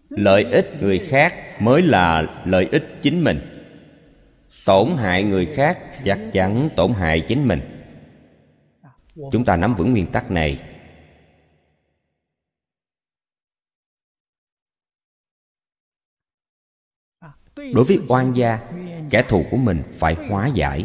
lợi ích người khác mới là lợi ích chính mình. Tổn hại người khác chắc chắn tổn hại chính mình. Chúng ta nắm vững nguyên tắc này. Đối với oan gia, kẻ thù của mình phải hóa giải.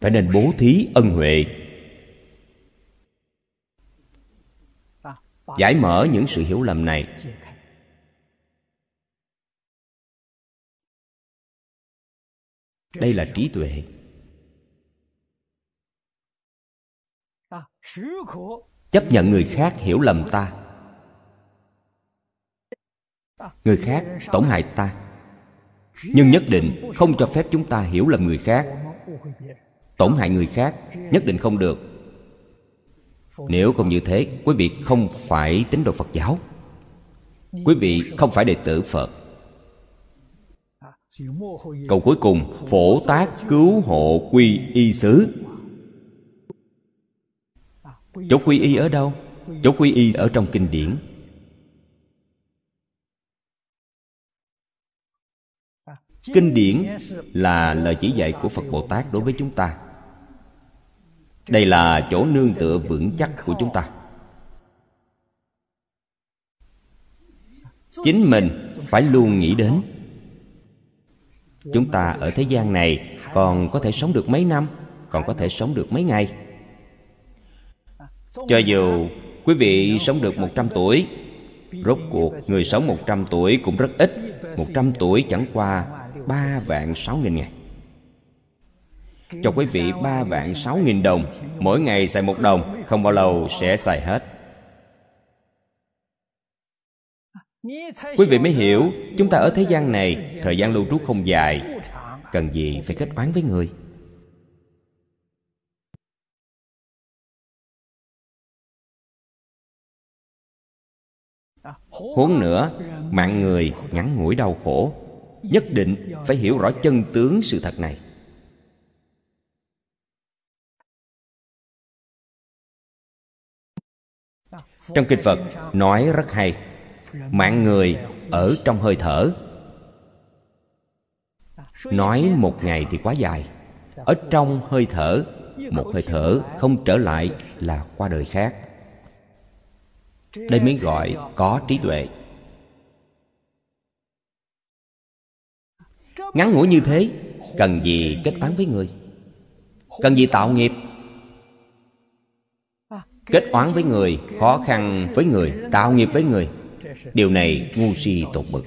Phải nên bố thí ân huệ. Giải mở những sự hiểu lầm này. Đây là trí tuệ. Chấp nhận người khác hiểu lầm ta. Người khác tổn hại ta. Nhưng nhất định không cho phép chúng ta hiểu lầm người khác. Tổn hại người khác nhất định không được. Nếu không như thế, quý vị không phải tín đồ phật giáo. Quý vị không phải đệ tử phật. Câu cuối cùng, phổ tác cứu hộ quy y xứ chỗ quy y ở đâu? Chỗ quy y ở trong kinh điển. Kinh điển là lời chỉ dạy của phật bồ tát đối với chúng ta. Đây là chỗ nương tựa vững chắc của chúng ta. Chính mình phải luôn nghĩ đến. Chúng ta ở thế gian này còn có thể sống được mấy năm, còn có thể sống được mấy ngày cho dù quý vị sống được 100 tuổi, Rốt cuộc người sống 100 tuổi cũng rất ít 100 tuổi chẳng qua 3 vạn 6 nghìn ngày cho quý vị 3 vạn 6 nghìn đồng, mỗi ngày xài một đồng, không bao lâu sẽ xài hết. Quý vị mới hiểu, chúng ta ở thế gian này, thời gian lưu trú không dài, cần gì phải kết oán với người? Huống nữa, mạng người ngắn ngủi đau khổ, nhất định phải hiểu rõ chân tướng sự thật này. Trong kinh phật nói rất hay, mạng người ở trong hơi thở. Nói một ngày thì quá dài, ở trong hơi thở, một hơi thở không trở lại là qua đời khác đây mới gọi có trí tuệ. Ngắn ngủi như thế, cần gì kết oán với người? Cần gì tạo nghiệp? Kết oán với người, khó khăn với người, tạo nghiệp với người. Điều này ngu si tột bực.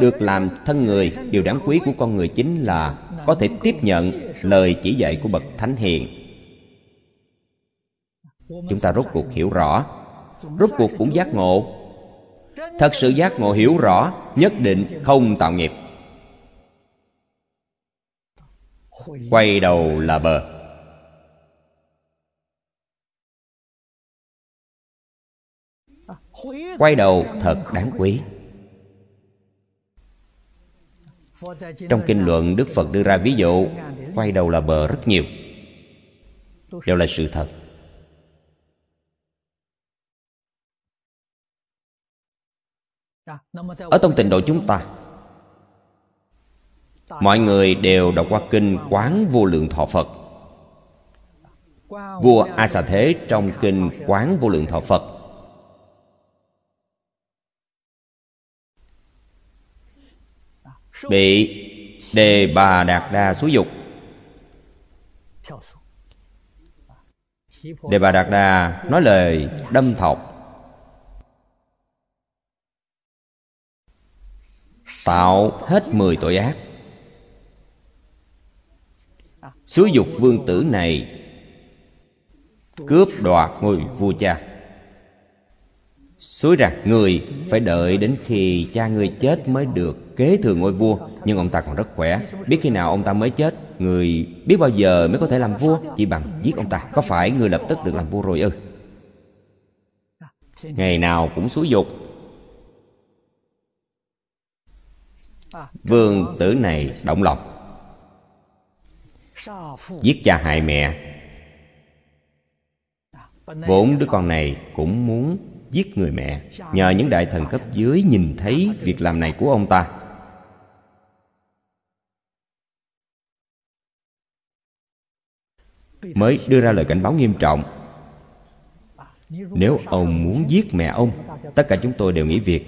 Được làm thân người, điều đáng quý của con người chính là có thể tiếp nhận lời chỉ dạy của bậc thánh hiền. Chúng ta rốt cuộc hiểu rõ. Rốt cuộc cũng giác ngộ. Thật sự giác ngộ hiểu rõ, nhất định không tạo nghiệp. Quay đầu là bờ. Quay đầu thật đáng quý trong kinh luận, đức phật đưa ra ví dụ, quay đầu là bờ rất nhiều. Đều là sự thật. Ở trong tịnh độ chúng ta, mọi người đều đọc qua kinh quán vô lượng thọ phật. Vua a xà thế trong kinh quán vô lượng thọ phật bị đề bà đạt đa xúi dục. Đề bà đạt đa nói lời đâm thọc. Tạo hết mười tội ác. Xúi dục vương tử này cướp đoạt ngôi vua cha. Suối rằng người phải đợi đến khi cha ngươi chết mới được kế thừa ngôi vua, nhưng ông ta còn rất khỏe. Biết khi nào ông ta mới chết, người biết bao giờ mới có thể làm vua, chỉ bằng giết ông ta. Có phải người lập tức được làm vua rồi ư? Ngày nào cũng xúi dục. Vương tử này động lòng. Giết cha hại mẹ. Vốn đứa con này cũng muốn giết người mẹ. Nhờ những đại thần cấp dưới nhìn thấy việc làm này của ông ta mới đưa ra lời cảnh báo nghiêm trọng. Nếu ông muốn giết mẹ ông, tất cả chúng tôi đều nghỉ việc.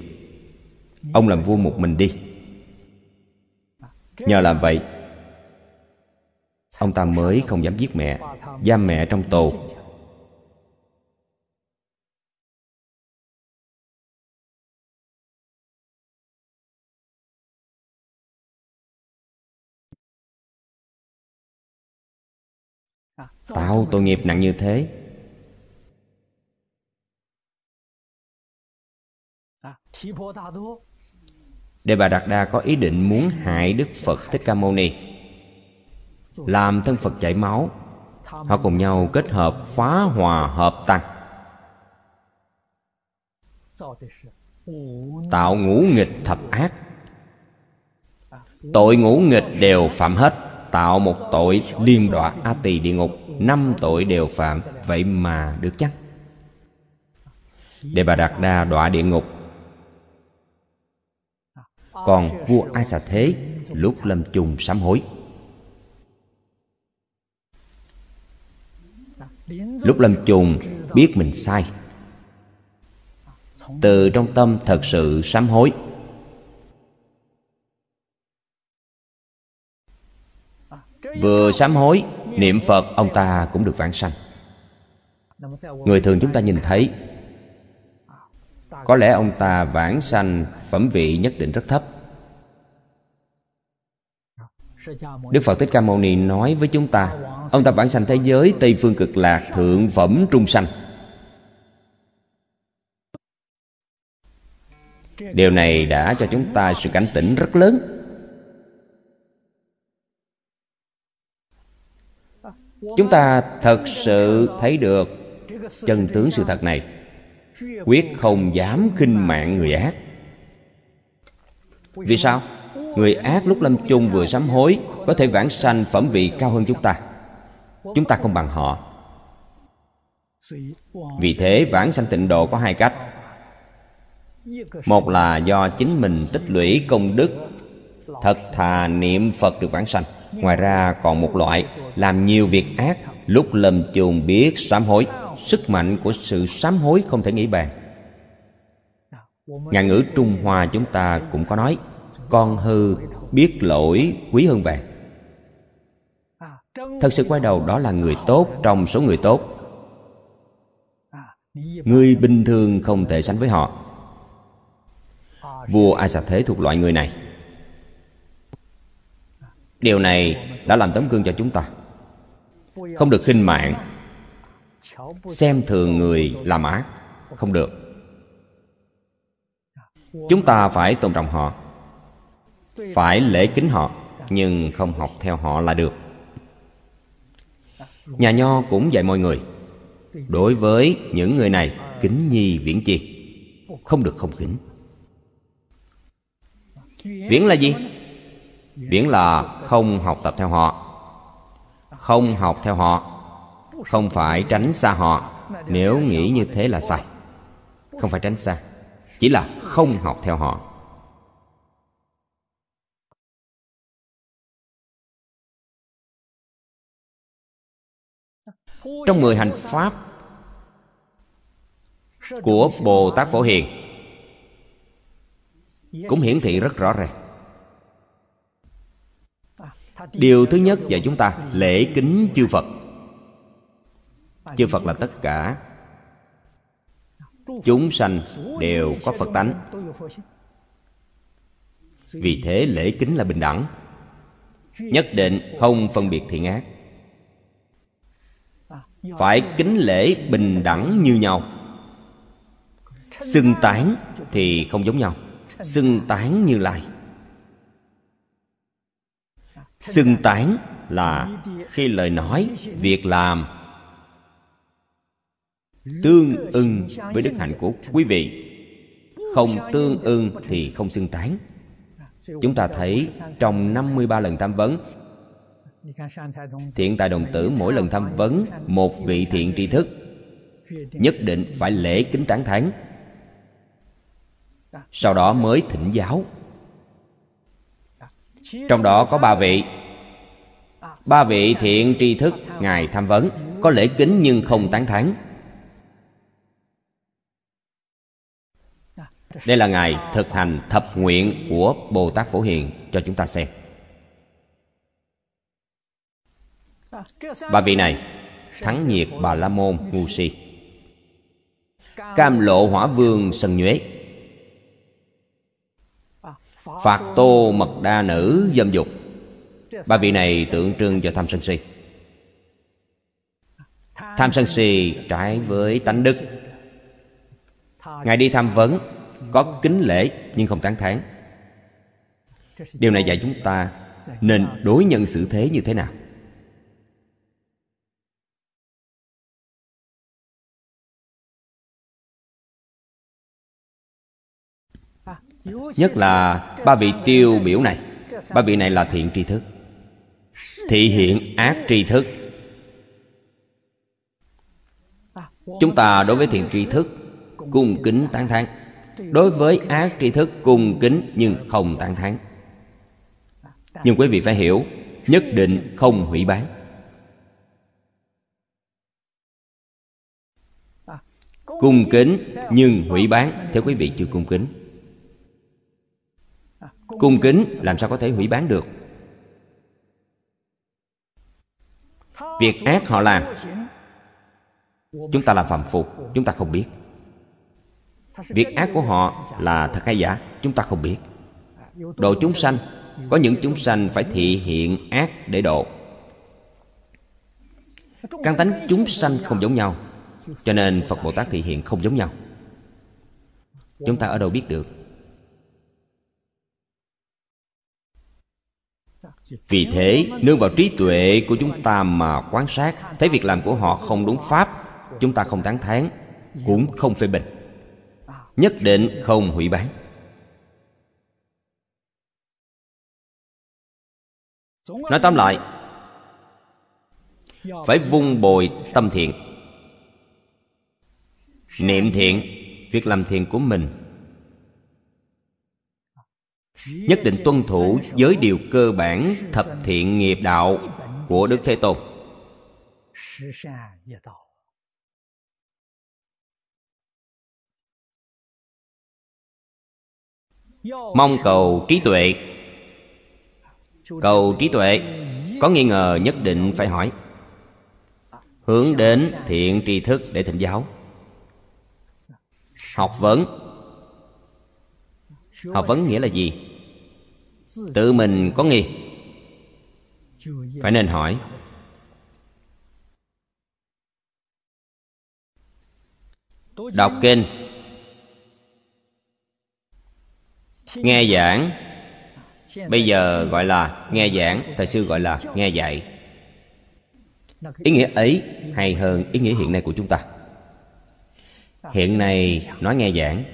Ông làm vua một mình đi. Nhờ làm vậy, ông ta mới không dám giết mẹ, giam mẹ trong tù. Tạo tội nghiệp nặng như thế. Đề Bà Đạt Đa có ý định muốn hại Đức Phật Thích Ca Mâu Ni, Làm thân Phật chảy máu, Họ cùng nhau kết hợp phá hòa hợp tăng. Tạo ngũ nghịch thập ác. Tội ngũ nghịch đều phạm hết tạo một tội liên đọa a tỳ địa ngục. Năm tội đều phạm, vậy mà được chắc để bà đạt đa đọa địa ngục. Còn vua ai xà thế lúc lâm chung sám hối. Lúc lâm chung, biết mình sai. Từ trong tâm thật sự sám hối. Vừa sám hối, Niệm Phật, ông ta cũng được vãng sanh. Người thường chúng ta nhìn thấy, Có lẽ ông ta vãng sanh Phẩm vị nhất định rất thấp. Đức Phật Thích Ca Mâu Ni nói với chúng ta, Ông ta vãng sanh thế giới Tây Phương Cực Lạc Thượng Phẩm Trung Sanh. Điều này đã cho chúng ta sự cảnh tỉnh rất lớn. Chúng ta thật sự thấy được chân tướng sự thật này. Quyết không dám khinh mạng người ác. Vì sao? Người ác lúc lâm chung vừa sám hối có thể vãng sanh phẩm vị cao hơn chúng ta. Chúng ta không bằng họ. Vì thế vãng sanh tịnh độ có hai cách. Một là do chính mình tích lũy công đức, thật thà niệm phật được vãng sanh ngoài ra còn một loại làm nhiều việc ác, lúc lầm chùm biết sám hối. Sức mạnh của sự sám hối không thể nghĩ bàn. Ngạn ngữ trung hoa chúng ta cũng có nói, con hư biết lỗi quý hơn vàng. Thật sự quay đầu, đó là người tốt trong số người tốt. Người bình thường không thể sánh với họ. Vua A xà thế thuộc loại người này điều này đã làm tấm gương cho chúng ta. Không được khinh mạng. Xem thường người làm ác. Không được. Chúng ta phải tôn trọng họ. Phải lễ kính họ, nhưng không học theo họ là được. Nhà nho cũng dạy mọi người, đối với những người này, kính nhi viễn chi. Không được không kính. Viễn là gì? Biển là không học tập theo họ. Không học theo họ không phải tránh xa họ, nếu nghĩ như thế là sai. Không phải tránh xa, chỉ là không học theo họ. Trong mười hành pháp của bồ tát phổ hiền, cũng hiển thị rất rõ ràng điều thứ nhất dạy chúng ta lễ kính chư phật. Chư phật là tất cả. Chúng sanh đều có phật tánh. Vì thế lễ kính là bình đẳng, nhất định không phân biệt thiện ác. Phải kính lễ bình đẳng như nhau. Xưng tán thì không giống nhau. Xưng tán như lai xưng tán là khi lời nói, việc làm. Tương ưng với đức hạnh của quý vị. Không tương ưng thì không xưng tán. Chúng ta thấy trong 53 lần tham vấn, thiện tài đồng tử mỗi lần tham vấn một vị thiện tri thức, nhất định phải lễ kính tán thán. Sau đó mới thỉnh giáo trong đó có ba vị. Ba vị thiện tri thức ngài tham vấn, có lễ kính nhưng không tán thán. Đây là ngài thực hành thập nguyện của bồ tát phổ hiền cho chúng ta xem. Ba vị này, thắng nhiệt bà la môn ngu si, cam lộ hỏa vương sân nhuế phạt tô mật đa nữ dâm dục. Ba vị này tượng trưng cho tham sân si. Tham sân si trái với tánh đức. Ngài đi tham vấn, có kính lễ nhưng không tán thán. Điều này dạy chúng ta nên đối nhân xử thế như thế nào? Nhất là ba vị tiêu biểu này. Ba vị này là thiện tri thức. Thị hiện ác tri thức. Chúng ta đối với thiện tri thức cung kính tán thán. Đối với ác tri thức cung kính nhưng không tán thán. Nhưng quý vị phải hiểu, nhất định không hủy bán. Cung kính nhưng hủy bán, theo quý vị chưa cung kính cung kính, làm sao có thể hủy bán được? Việc ác họ làm. Chúng ta làm phạm phục chúng ta không biết. Việc ác của họ là thật hay giả, chúng ta không biết. Độ chúng sanh, có những chúng sanh phải thị hiện ác để độ. Căn tánh chúng sanh không giống nhau, cho nên phật bồ tát thị hiện không giống nhau. Chúng ta ở đâu biết được? Vì thế, nương vào trí tuệ của chúng ta mà quan sát, thấy việc làm của họ không đúng pháp, chúng ta không tán thán, cũng không phê bình. Nhất định không hủy bán. Nói tóm lại, phải vung bồi tâm thiện. Niệm thiện, việc làm thiện của mình nhất định tuân thủ giới điều cơ bản, thập thiện nghiệp đạo của đức thế tôn. Mong cầu trí tuệ. Cầu trí tuệ, có nghi ngờ nhất định phải hỏi. Hướng đến thiện tri thức để thỉnh giáo. Học vấn. Học vấn nghĩa là gì? Tự mình có nghi. Phải nên hỏi. Đọc kinh. Nghe giảng. Bây giờ gọi là nghe giảng. Thời xưa gọi là nghe dạy. Ý nghĩa ấy hay hơn ý nghĩa hiện nay của chúng ta. Hiện nay nói nghe giảng.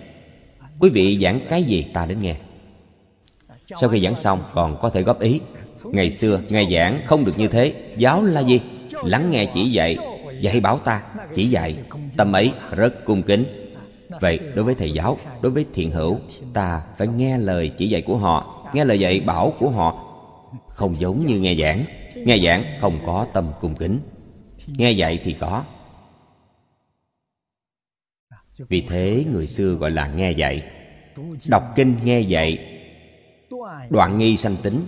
Quý vị giảng cái gì ta đến nghe? Sau khi giảng xong còn có thể góp ý. Ngày xưa nghe giảng không được như thế. Giáo là gì? Lắng nghe chỉ dạy. Dạy bảo ta chỉ dạy. Tâm ấy rất cung kính. Vậy đối với thầy giáo đối với thiện hữu ta phải nghe lời chỉ dạy của họ nghe lời dạy bảo của họ. Không giống như nghe giảng. Nghe giảng không có tâm cung kính. Nghe dạy thì có. Vì thế người xưa gọi là nghe dạy. Đọc kinh nghe dạy đoạn nghi sanh tính.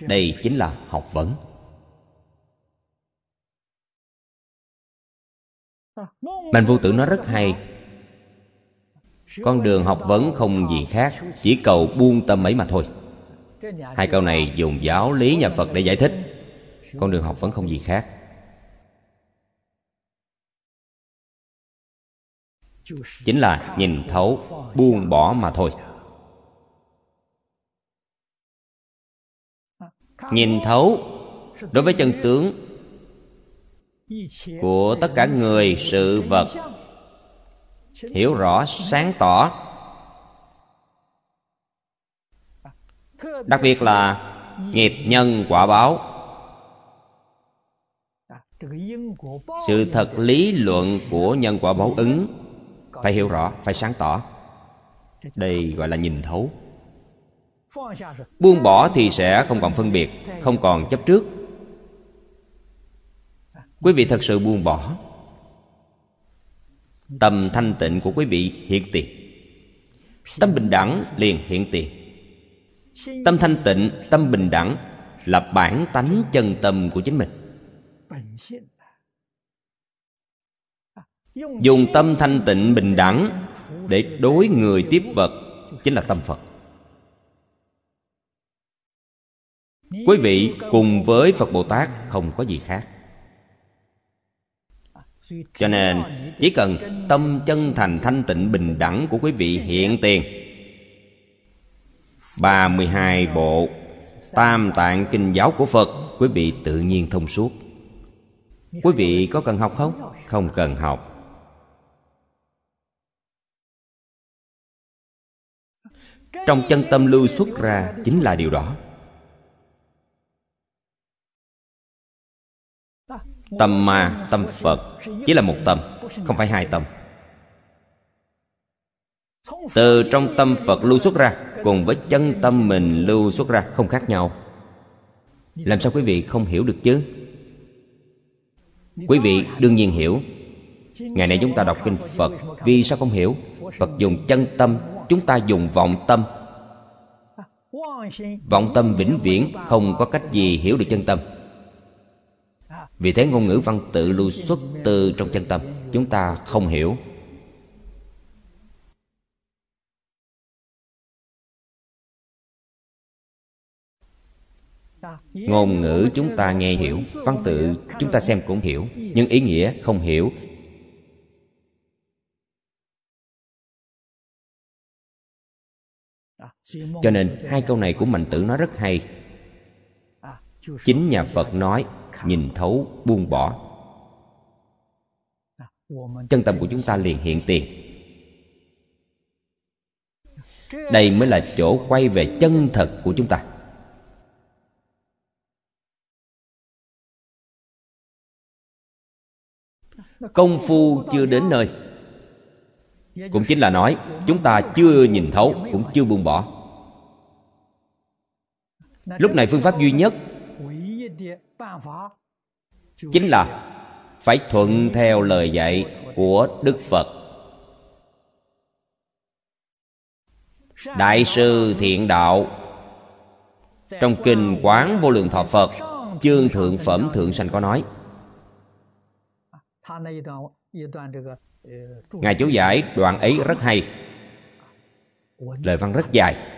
Đây chính là học vấn. Mạnh vô tử nói rất hay. Con đường học vấn không gì khác, chỉ cầu buông tâm ấy mà thôi. Hai câu này dùng giáo lý nhà phật để giải thích. Con đường học vấn không gì khác. Chính là nhìn thấu, buông bỏ mà thôi. Nhìn thấu đối với chân tướng của tất cả người sự vật. Hiểu rõ, sáng tỏ. Đặc biệt là nghiệp nhân quả báo. Sự thật lý luận của nhân quả báo ứng. Phải hiểu rõ, phải sáng tỏ. Đây gọi là nhìn thấu buông bỏ thì sẽ không còn phân biệt, không còn chấp trước. Quý vị thật sự buông bỏ. Tâm thanh tịnh của quý vị hiện tiền. Tâm bình đẳng liền hiện tiền. Tâm thanh tịnh, tâm bình đẳng là bản tánh chân tâm của chính mình. Dùng tâm thanh tịnh bình đẳng để đối người tiếp vật chính là tâm phật. Quý vị cùng với phật bồ tát không có gì khác. Cho nên, chỉ cần tâm chân thành thanh tịnh bình đẳng của quý vị hiện tiền. Ba mươi hai bộ tam tạng kinh giáo của phật, quý vị tự nhiên thông suốt. Quý vị có cần học không? Không cần học. Trong chân tâm lưu xuất ra chính là điều đó. Tâm ma, tâm phật, chỉ là một tâm, không phải hai tâm. Từ trong tâm phật lưu xuất ra, cùng với chân tâm mình lưu xuất ra không khác nhau. Làm sao quý vị không hiểu được chứ? Quý vị đương nhiên hiểu. Ngày nay chúng ta đọc kinh phật, vì sao không hiểu? Phật dùng chân tâm, chúng ta dùng vọng tâm. Vọng tâm vĩnh viễn, không có cách gì hiểu được chân tâm vì thế ngôn ngữ văn tự lưu xuất từ trong chân tâm, chúng ta không hiểu. Ngôn ngữ chúng ta nghe hiểu, văn tự chúng ta xem cũng hiểu, nhưng ý nghĩa không hiểu. Cho nên hai câu này của mạnh tử nói rất hay. Chính nhà phật nói nhìn thấu, buông bỏ. Chân tâm của chúng ta liền hiện tiền. Đây mới là chỗ quay về chân thật của chúng ta. Công phu chưa đến nơi. Cũng chính là nói, chúng ta chưa nhìn thấu, cũng chưa buông bỏ. Lúc này phương pháp duy nhất chính là phải thuận theo lời dạy của đức phật. Đại sư thiện đạo. Trong kinh quán vô lượng thọ phật chương thượng phẩm thượng sanh có nói. ngài chú giải đoạn ấy rất hay. lời văn rất dài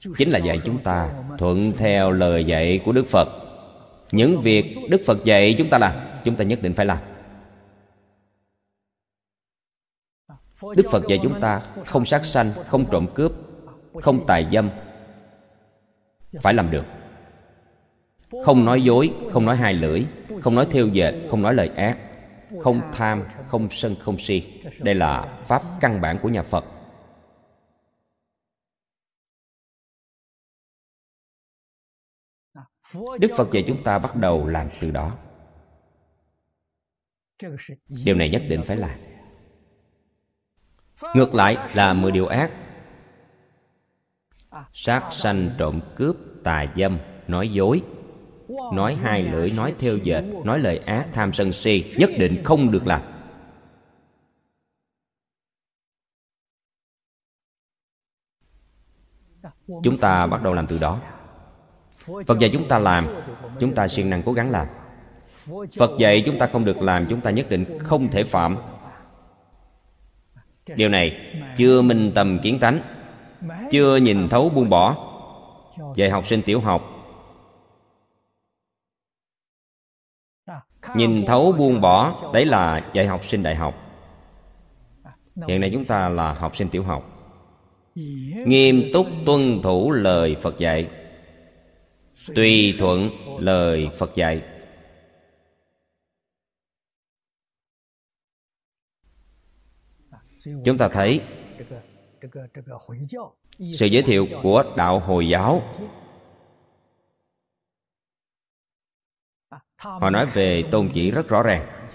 chính là dạy chúng ta thuận theo lời dạy của đức phật. Những việc đức phật dạy chúng ta làm, chúng ta nhất định phải làm. Đức phật dạy chúng ta không sát sanh, không trộm cướp, không tài dâm. Phải làm được. Không nói dối, không nói hai lưỡi, không nói thêu dệt, không nói lời ác, không tham, không sân, không si. Đây là pháp căn bản của nhà phật. Đức phật dạy chúng ta bắt đầu làm từ đó. Điều này nhất định phải làm. Ngược lại là mười điều ác. Sát sanh trộm cướp, tà dâm, nói dối. Nói hai lưỡi, nói theo dệt, nói lời ác, tham sân si, nhất định không được làm. Chúng ta bắt đầu làm từ đó phật dạy chúng ta làm, chúng ta siêng năng cố gắng làm. Phật dạy chúng ta không được làm, chúng ta nhất định không thể phạm. Điều này chưa minh tầm kiến tánh, chưa nhìn thấu buông bỏ. Dạy học sinh tiểu học, nhìn thấu buông bỏ, đấy là dạy học sinh đại học. Hiện nay chúng ta là học sinh tiểu học. Nghiêm túc tuân thủ lời phật dạy tùy thuận lời phật dạy. Chúng ta thấy sự giới thiệu của đạo hồi giáo. Họ nói về tôn chỉ rất rõ ràng.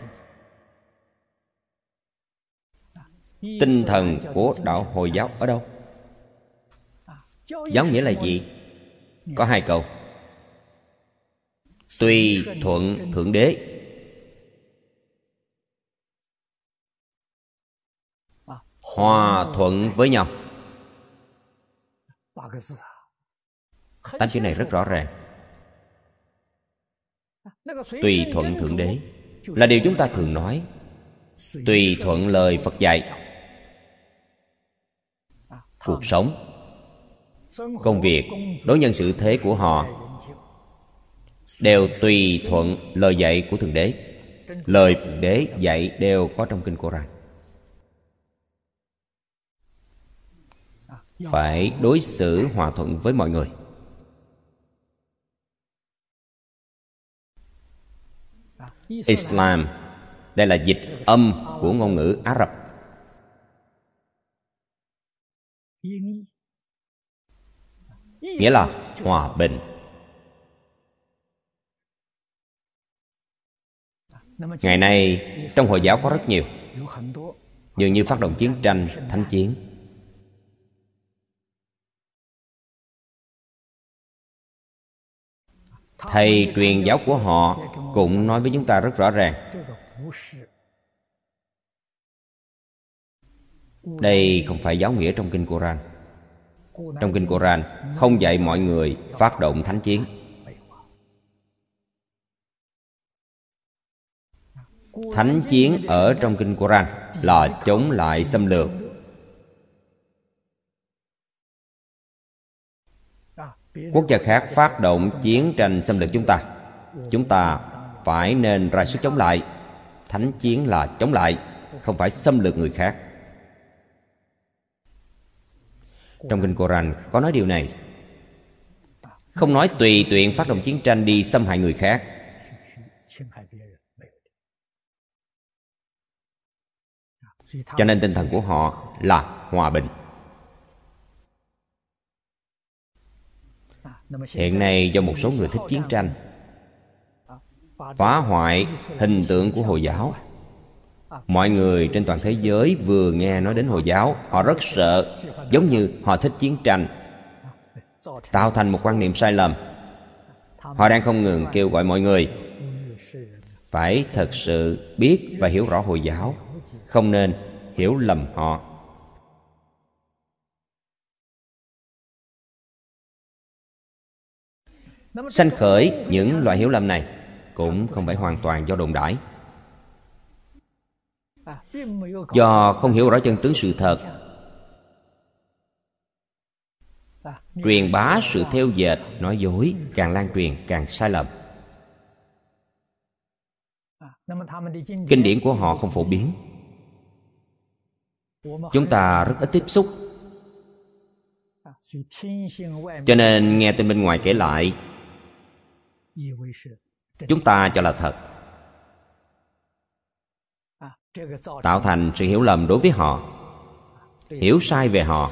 Tinh thần của đạo hồi giáo ở đâu? Giáo nghĩa là gì? Có hai câu tùy thuận thượng đế. Hòa thuận với nhau. Tám chữ này rất rõ ràng. Tùy thuận thượng đế là điều chúng ta thường nói. Tùy thuận lời phật dạy. Cuộc sống, công việc, đối nhân sự thế của họ đều tùy thuận lời dạy của thượng đế. Lời thượng đế dạy đều có trong kinh koran phải đối xử hòa thuận với mọi người. Islam, đây là dịch âm của ngôn ngữ ả rập nghĩa là hòa bình. Ngày nay, trong hồi giáo có rất nhiều. Dường như phát động chiến tranh, thánh chiến. Thầy truyền giáo của họ cũng nói với chúng ta rất rõ ràng. Đây không phải giáo nghĩa trong kinh koran trong kinh koran không dạy mọi người phát động thánh chiến. Thánh chiến ở trong kinh Qur'an, là chống lại xâm lược. Quốc gia khác phát động chiến tranh xâm lược chúng ta. Chúng ta phải nên ra sức chống lại. Thánh chiến là chống lại, không phải xâm lược người khác. Trong kinh koran có nói điều này. Không nói tùy tiện phát động chiến tranh đi xâm hại người khác. Cho nên tinh thần của họ là hòa bình. Hiện nay do một số người thích chiến tranh phá hoại hình tượng của hồi giáo. Mọi người trên toàn thế giới vừa nghe nói đến hồi giáo họ rất sợ giống như họ thích chiến tranh tạo thành một quan niệm sai lầm. Họ đang không ngừng kêu gọi mọi người phải thật sự biết và hiểu rõ hồi giáo không nên hiểu lầm họ. Sanh khởi những loại hiểu lầm này cũng không phải hoàn toàn do đồn đãi do không hiểu rõ chân tướng sự thật, truyền bá sự theo dệt, nói dối, càng lan truyền càng sai lầm. Kinh điển của họ không phổ biến chúng ta rất ít tiếp xúc. Cho nên nghe tin bên ngoài kể lại, chúng ta cho là thật. Tạo thành sự hiểu lầm đối với họ, hiểu sai về họ.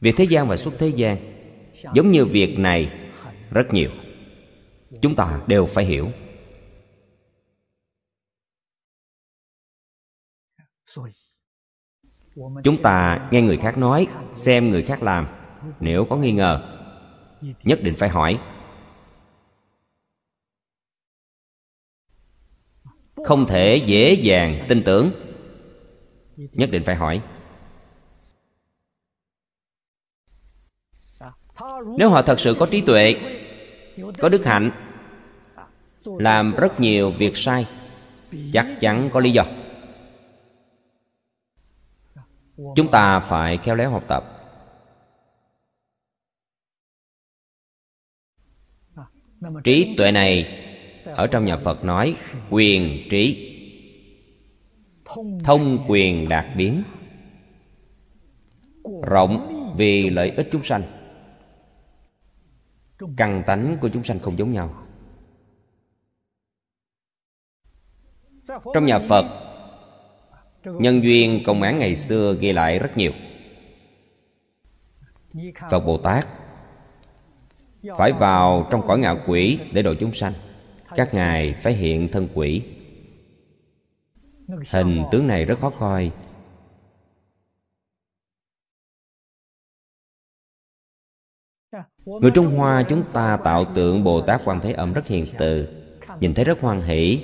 Việc thế gian và xuất thế gian giống như việc này rất nhiều chúng ta đều phải hiểu. Chúng ta nghe người khác nói, xem người khác làm. Nếu có nghi ngờ, nhất định phải hỏi. Không thể dễ dàng tin tưởng. Nhất định phải hỏi. Nếu họ thật sự có trí tuệ, có đức hạnh làm rất nhiều việc sai. Chắc chắn có lý do. Chúng ta phải khéo léo học tập. Trí tuệ này, ở trong nhà phật nói, quyền trí. Thông quyền đạt biến. Rộng vì lợi ích chúng sanh. Căn tánh của chúng sanh không giống nhau. Trong nhà phật, nhân duyên công án ngày xưa ghi lại rất nhiều. Phật bồ tát phải vào trong cõi ngạo quỷ để độ chúng sanh. Các ngài phải hiện thân quỷ. Hình tướng này rất khó coi. Người trung hoa chúng ta tạo tượng bồ tát quan thế âm rất hiền từ, nhìn thấy rất hoan hỷ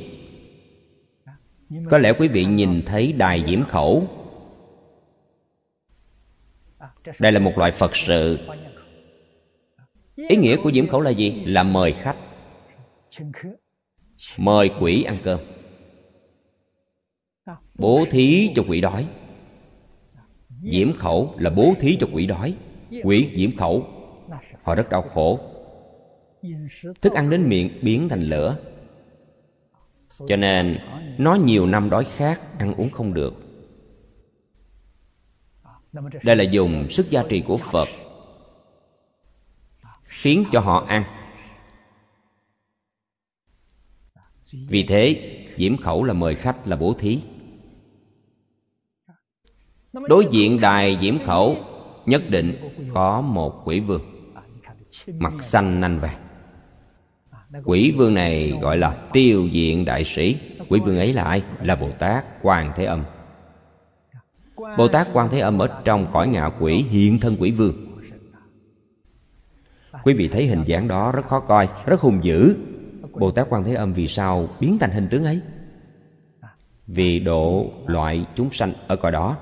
có lẽ quý vị nhìn thấy đài diễm khẩu. Đây là một loại phật sự. ý nghĩa của diễm khẩu là gì? Là mời khách. mời quỷ ăn cơm. Bố thí cho quỷ đói. Diễm khẩu là bố thí cho quỷ đói. Quỷ diễm khẩu. Họ rất đau khổ. Thức ăn đến miệng biến thành lửa cho nên, nó nhiều năm đói khát, ăn uống không được. Đây là dùng sức gia trì của phật, khiến cho họ ăn. Vì thế, diễm khẩu là mời khách, là bố thí. Đối diện đài diễm khẩu, nhất định có một quỷ vương, mặt xanh nanh vàng quỷ vương này gọi là tiêu diện đại sĩ. Quỷ vương ấy là ai? Là bồ tát quan thế âm. Bồ tát quan thế âm ở trong cõi ngạ quỷ, hiện thân quỷ vương. Quý vị thấy hình dáng đó rất khó coi, rất hung dữ. Bồ tát quan thế âm vì sao biến thành hình tướng ấy? Vì độ loại chúng sanh ở cõi đó.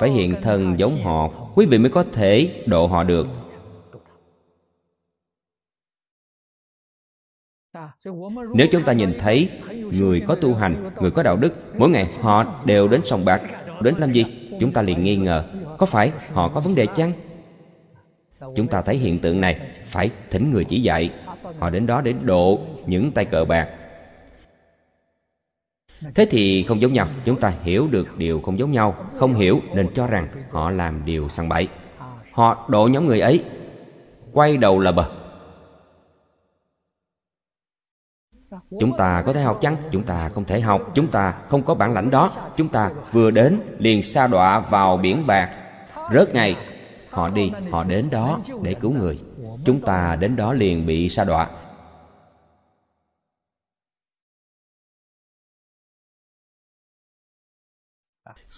Phải hiện thân giống họ, quý vị mới có thể độ họ được. Nếu chúng ta nhìn thấy người có tu hành, người có đạo đức, mỗi ngày họ đều đến sòng bạc. Đến làm gì? Chúng ta liền nghi ngờ. Có phải họ có vấn đề chăng? Chúng ta thấy hiện tượng này, phải thỉnh người chỉ dạy. Họ đến đó để độ những tay cờ bạc. Thế thì không giống nhau. Chúng ta hiểu được điều không giống nhau. Không hiểu nên cho rằng họ làm điều săn bẫy. họ độ nhóm người ấy, quay đầu là bờ. Chúng ta có thể học chăng? Chúng ta không thể học. Chúng ta không có bản lãnh đó. Chúng ta vừa đến liền sa đọa vào biển bạc. Rớt ngay họ đi họ đến đó để cứu người. Chúng ta đến đó liền bị sa đọa.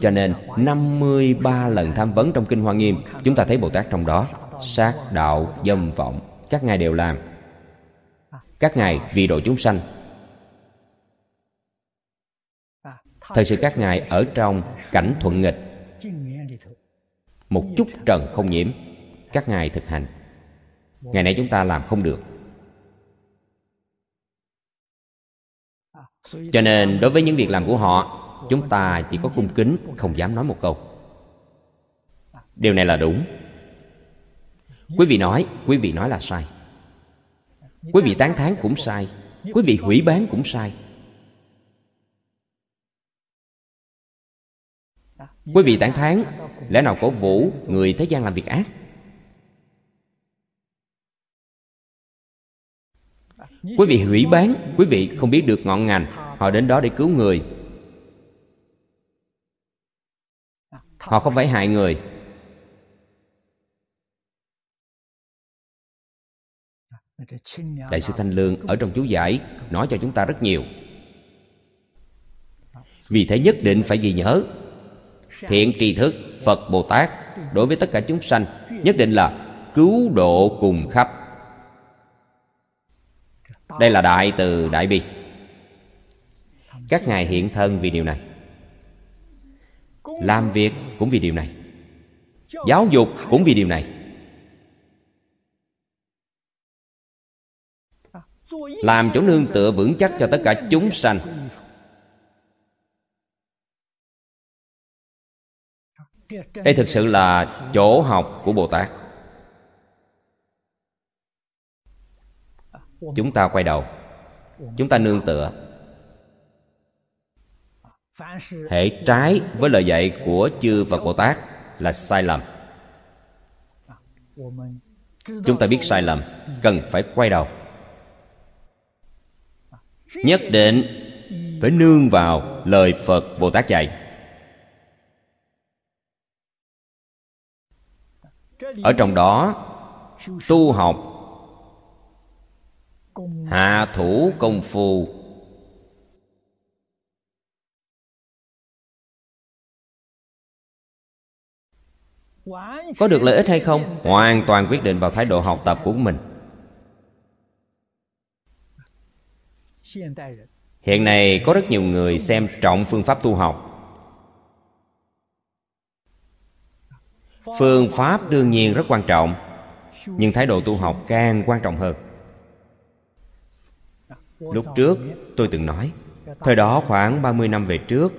Cho nên 53 lần tham vấn trong Kinh Hoa Nghiêm Chúng ta thấy Bồ Tát trong đó Sát, đạo, dâm, vọng Các ngài đều làm. Các ngài vì độ chúng sanh. Thời sự các ngài ở trong cảnh thuận nghịch. Một chút trần không nhiễm, Các ngài thực hành. Ngày nay chúng ta làm không được. Cho nên đối với những việc làm của họ, chúng ta chỉ có cung kính, không dám nói một câu. Điều này là đúng. Quý vị nói, quý vị nói là sai quý vị tán thán cũng sai. Quý vị hủy bán cũng sai. Quý vị tán thán, lẽ nào cổ vũ người thế gian làm việc ác? Quý vị hủy bán, quý vị không biết được ngọn ngành, họ đến đó để cứu người. Họ không phải hại người. Đại sư thanh lương ở trong chú giải nói cho chúng ta rất nhiều. Vì thế nhất định phải ghi nhớ, thiện tri thức phật bồ tát đối với tất cả chúng sanh nhất định là cứu độ cùng khắp. Đây là đại từ đại bi. Các ngài hiện thân vì điều này, làm việc cũng vì điều này, giáo dục cũng vì điều này. Làm chỗ nương tựa vững chắc cho tất cả chúng sanh. Đây thực sự là chỗ học của bồ tát. Chúng ta quay đầu. Chúng ta nương tựa. Hệ trái với lời dạy của chư phật bồ tát là sai lầm. Chúng ta biết sai lầm, cần phải quay đầu nhất định phải nương vào lời phật bồ tát dạy. Ở trong đó, tu học, hạ thủ công phu. Có được lợi ích hay không? Hoàn toàn quyết định vào thái độ học tập của mình. Hiện nay có rất nhiều người xem trọng phương pháp tu học phương pháp đương nhiên rất quan trọng, nhưng thái độ tu học càng quan trọng hơn lúc trước tôi từng nói, thời đó khoảng 30 năm về trước,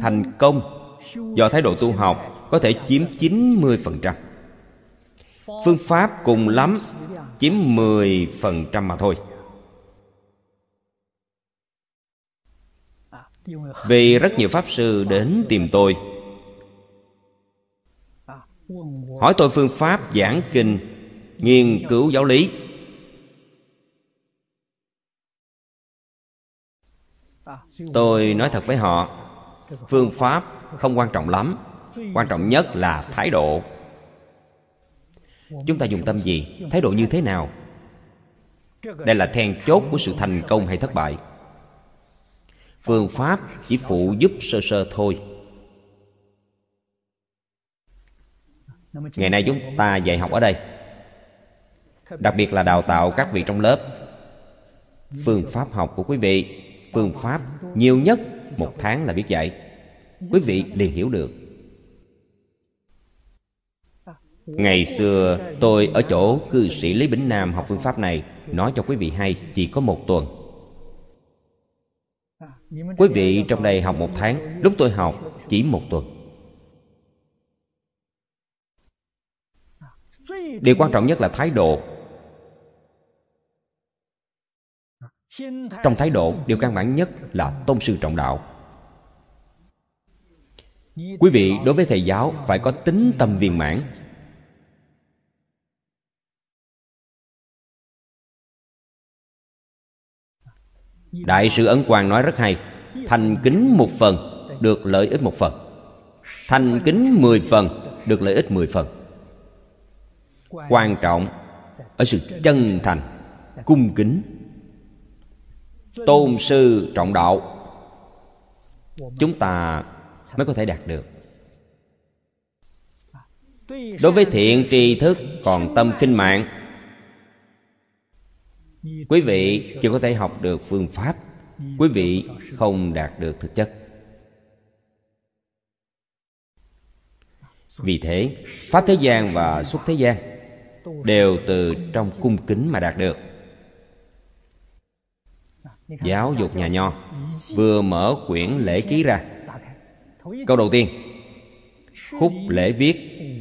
thành công do thái độ tu học có thể chiếm 90%. Phương pháp cùng lắm, chiếm 10% mà thôi. Vì rất nhiều Pháp Sư đến tìm tôi. Hỏi tôi phương pháp giảng kinh, Nghiên cứu giáo lý. Tôi nói thật với họ, Phương pháp không quan trọng lắm, Quan trọng nhất là thái độ. Chúng ta dùng tâm gì? Thái độ như thế nào? Đây là then chốt của sự thành công hay thất bại. Phương pháp chỉ phụ giúp sơ sơ thôi. Ngày nay chúng ta dạy học ở đây. Đặc biệt là đào tạo các vị trong lớp. Phương pháp học của quý vị, Phương pháp nhiều nhất một tháng là biết dạy. Quý vị liền hiểu được. Ngày xưa, tôi ở chỗ cư sĩ Lý Bính Nam học phương pháp này. Nói cho quý vị hay, chỉ có một tuần. Quý vị trong đây học một tháng. Lúc tôi học, chỉ một tuần. Điều quan trọng nhất là thái độ. Trong thái độ, Điều căn bản nhất là tôn sư trọng đạo. Quý vị đối với thầy giáo Phải có tính tâm viên mãn. Đại sư Ấn Quang nói rất hay, Thành kính một phần Được lợi ích một phần. Thành kính mười phần Được lợi ích mười phần. Quan trọng Ở sự chân thành, Cung kính. Tôn sư trọng đạo, Chúng ta mới có thể đạt được. Đối với thiện tri thức còn tâm kinh mạng Quý vị chưa có thể học được phương pháp. Quý vị không đạt được thực chất. Vì thế, Pháp thế gian và xuất thế gian Đều từ trong cung kính mà đạt được. Giáo dục nhà nho Vừa mở quyển lễ ký ra. Câu đầu tiên, Khúc lễ viết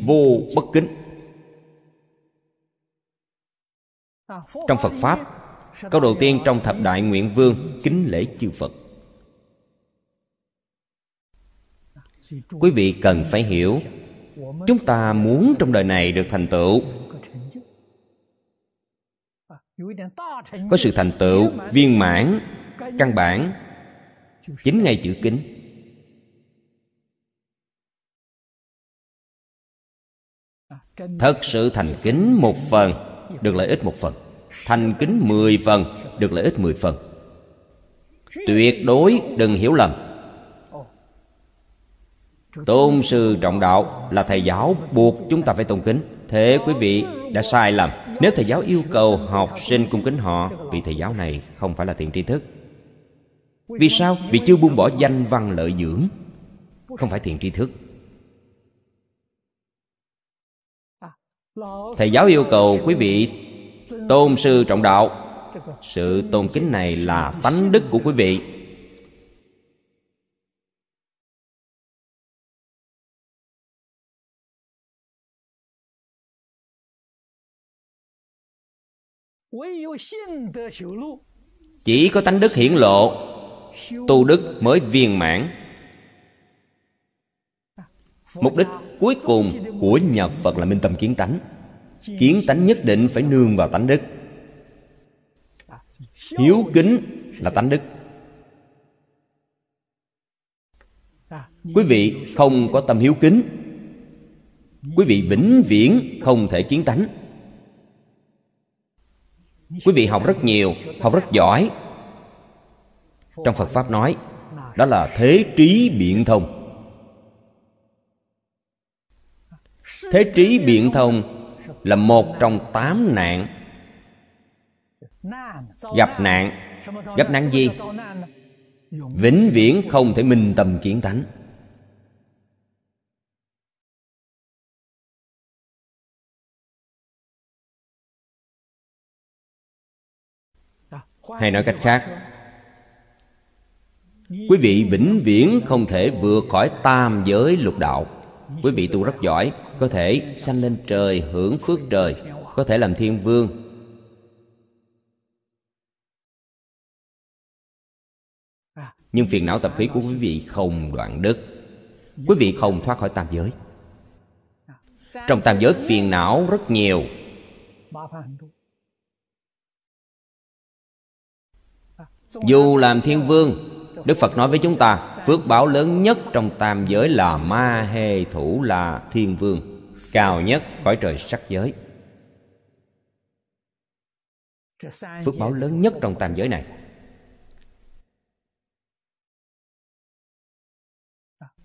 Vô bất kính. Trong Phật Pháp, Câu đầu tiên trong thập đại nguyện vương Kính lễ chư Phật. Quý vị cần phải hiểu, Chúng ta muốn trong đời này được thành tựu. Có sự thành tựu, viên mãn, Căn bản. Chính ngay chữ kính. Thật sự thành kính một phần. Được lợi ích một phần. Thành kính mười phần, Được lợi ích mười phần. Tuyệt đối đừng hiểu lầm. Tôn sư trọng đạo Là thầy giáo buộc chúng ta phải tôn kính. Thế quý vị đã sai lầm. Nếu thầy giáo yêu cầu học sinh cung kính họ vị thầy giáo này không phải là thiện tri thức. Vì sao? Vì chưa buông bỏ danh văn lợi dưỡng, Không phải thiện tri thức. Thầy giáo yêu cầu quý vị tôn sư trọng đạo. Sự tôn kính này là tánh đức của quý vị. Chỉ có tánh đức hiển lộ, tu đức mới viên mãn mục đích cuối cùng của nhà phật là minh tâm kiến tánh. Kiến tánh nhất định phải nương vào tánh đức. Hiếu kính là tánh đức. Quý vị không có tâm hiếu kính. Quý vị vĩnh viễn không thể kiến tánh. Quý vị học rất nhiều, học rất giỏi. Trong phật pháp nói, đó là thế trí biện thông. Thế trí biện thông là một trong tám nạn. Gặp nạn. Gặp nạn gì? Vĩnh viễn không thể minh tâm kiến tánh hay nói cách khác, quý vị vĩnh viễn không thể vượt khỏi tam giới lục đạo quý vị tu rất giỏi, có thể sanh lên trời, hưởng phước trời, có thể làm thiên vương. Nhưng phiền não tập khí của quý vị không đoạn đứt. Quý vị không thoát khỏi tam giới. Trong tam giới phiền não rất nhiều. Dù làm thiên vương đức phật nói với chúng ta, phước báo lớn nhất trong tam giới là ma hê thủ là thiên vương, cao nhất cõi trời sắc giới. Phước báo lớn nhất trong tam giới này.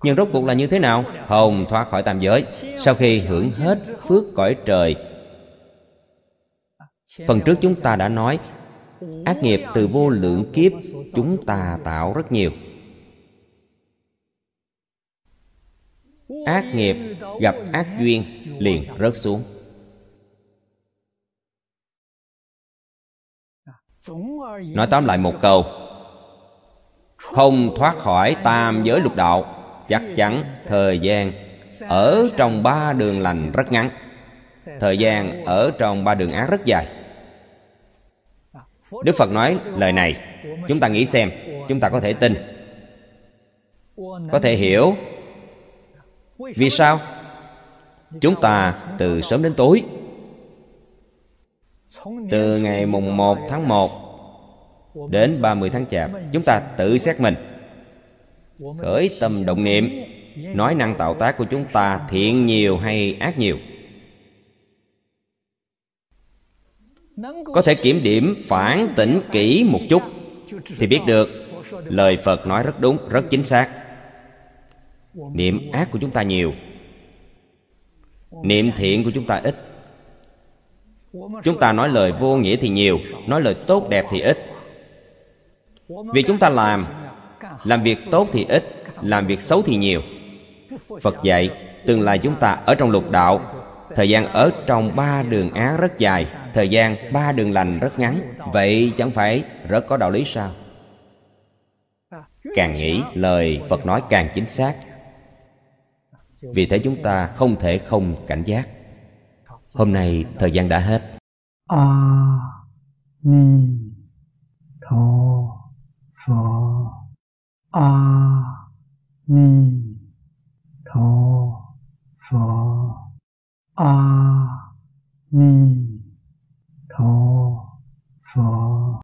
Nhưng rốt cuộc là như thế nào? Hồng thoát khỏi tam giới. Sau khi hưởng hết phước cõi trời, phần trước chúng ta đã nói ác nghiệp từ vô lượng kiếp, chúng ta tạo rất nhiều. Ác nghiệp gặp ác duyên liền rớt xuống. Nói tóm lại một câu, không thoát khỏi tam giới lục đạo, chắc chắn thời gian ở trong ba đường lành rất ngắn. Thời gian ở trong ba đường ác rất dài đức phật nói lời này. Chúng ta nghĩ xem, chúng ta có thể tin. Có thể hiểu. Vì sao? Chúng ta từ sớm đến tối. Từ ngày mùng 1 tháng 1 đến 30 tháng chạp, chúng ta tự xét mình. Khởi tâm động niệm, nói năng tạo tác của chúng ta thiện nhiều hay ác nhiều? Có thể kiểm điểm phản tỉnh kỹ một chút. Thì biết được lời phật nói rất đúng rất chính xác. Niệm ác của chúng ta nhiều. Niệm thiện của chúng ta ít. Chúng ta nói lời vô nghĩa thì nhiều nói lời tốt đẹp thì ít. Vì chúng ta làm làm việc tốt thì ít làm việc xấu thì nhiều. Phật dạy tương lai chúng ta ở trong lục đạo thời gian ở trong ba đường á rất dài, thời gian ba đường lành rất ngắn. Vậy chẳng phải rất có đạo lý sao? Càng nghĩ, lời phật nói càng chính xác. Vì thế chúng ta không thể không cảnh giác. Hôm nay thời gian đã hết. A ni tho phật a ni tho 阿弥陀佛。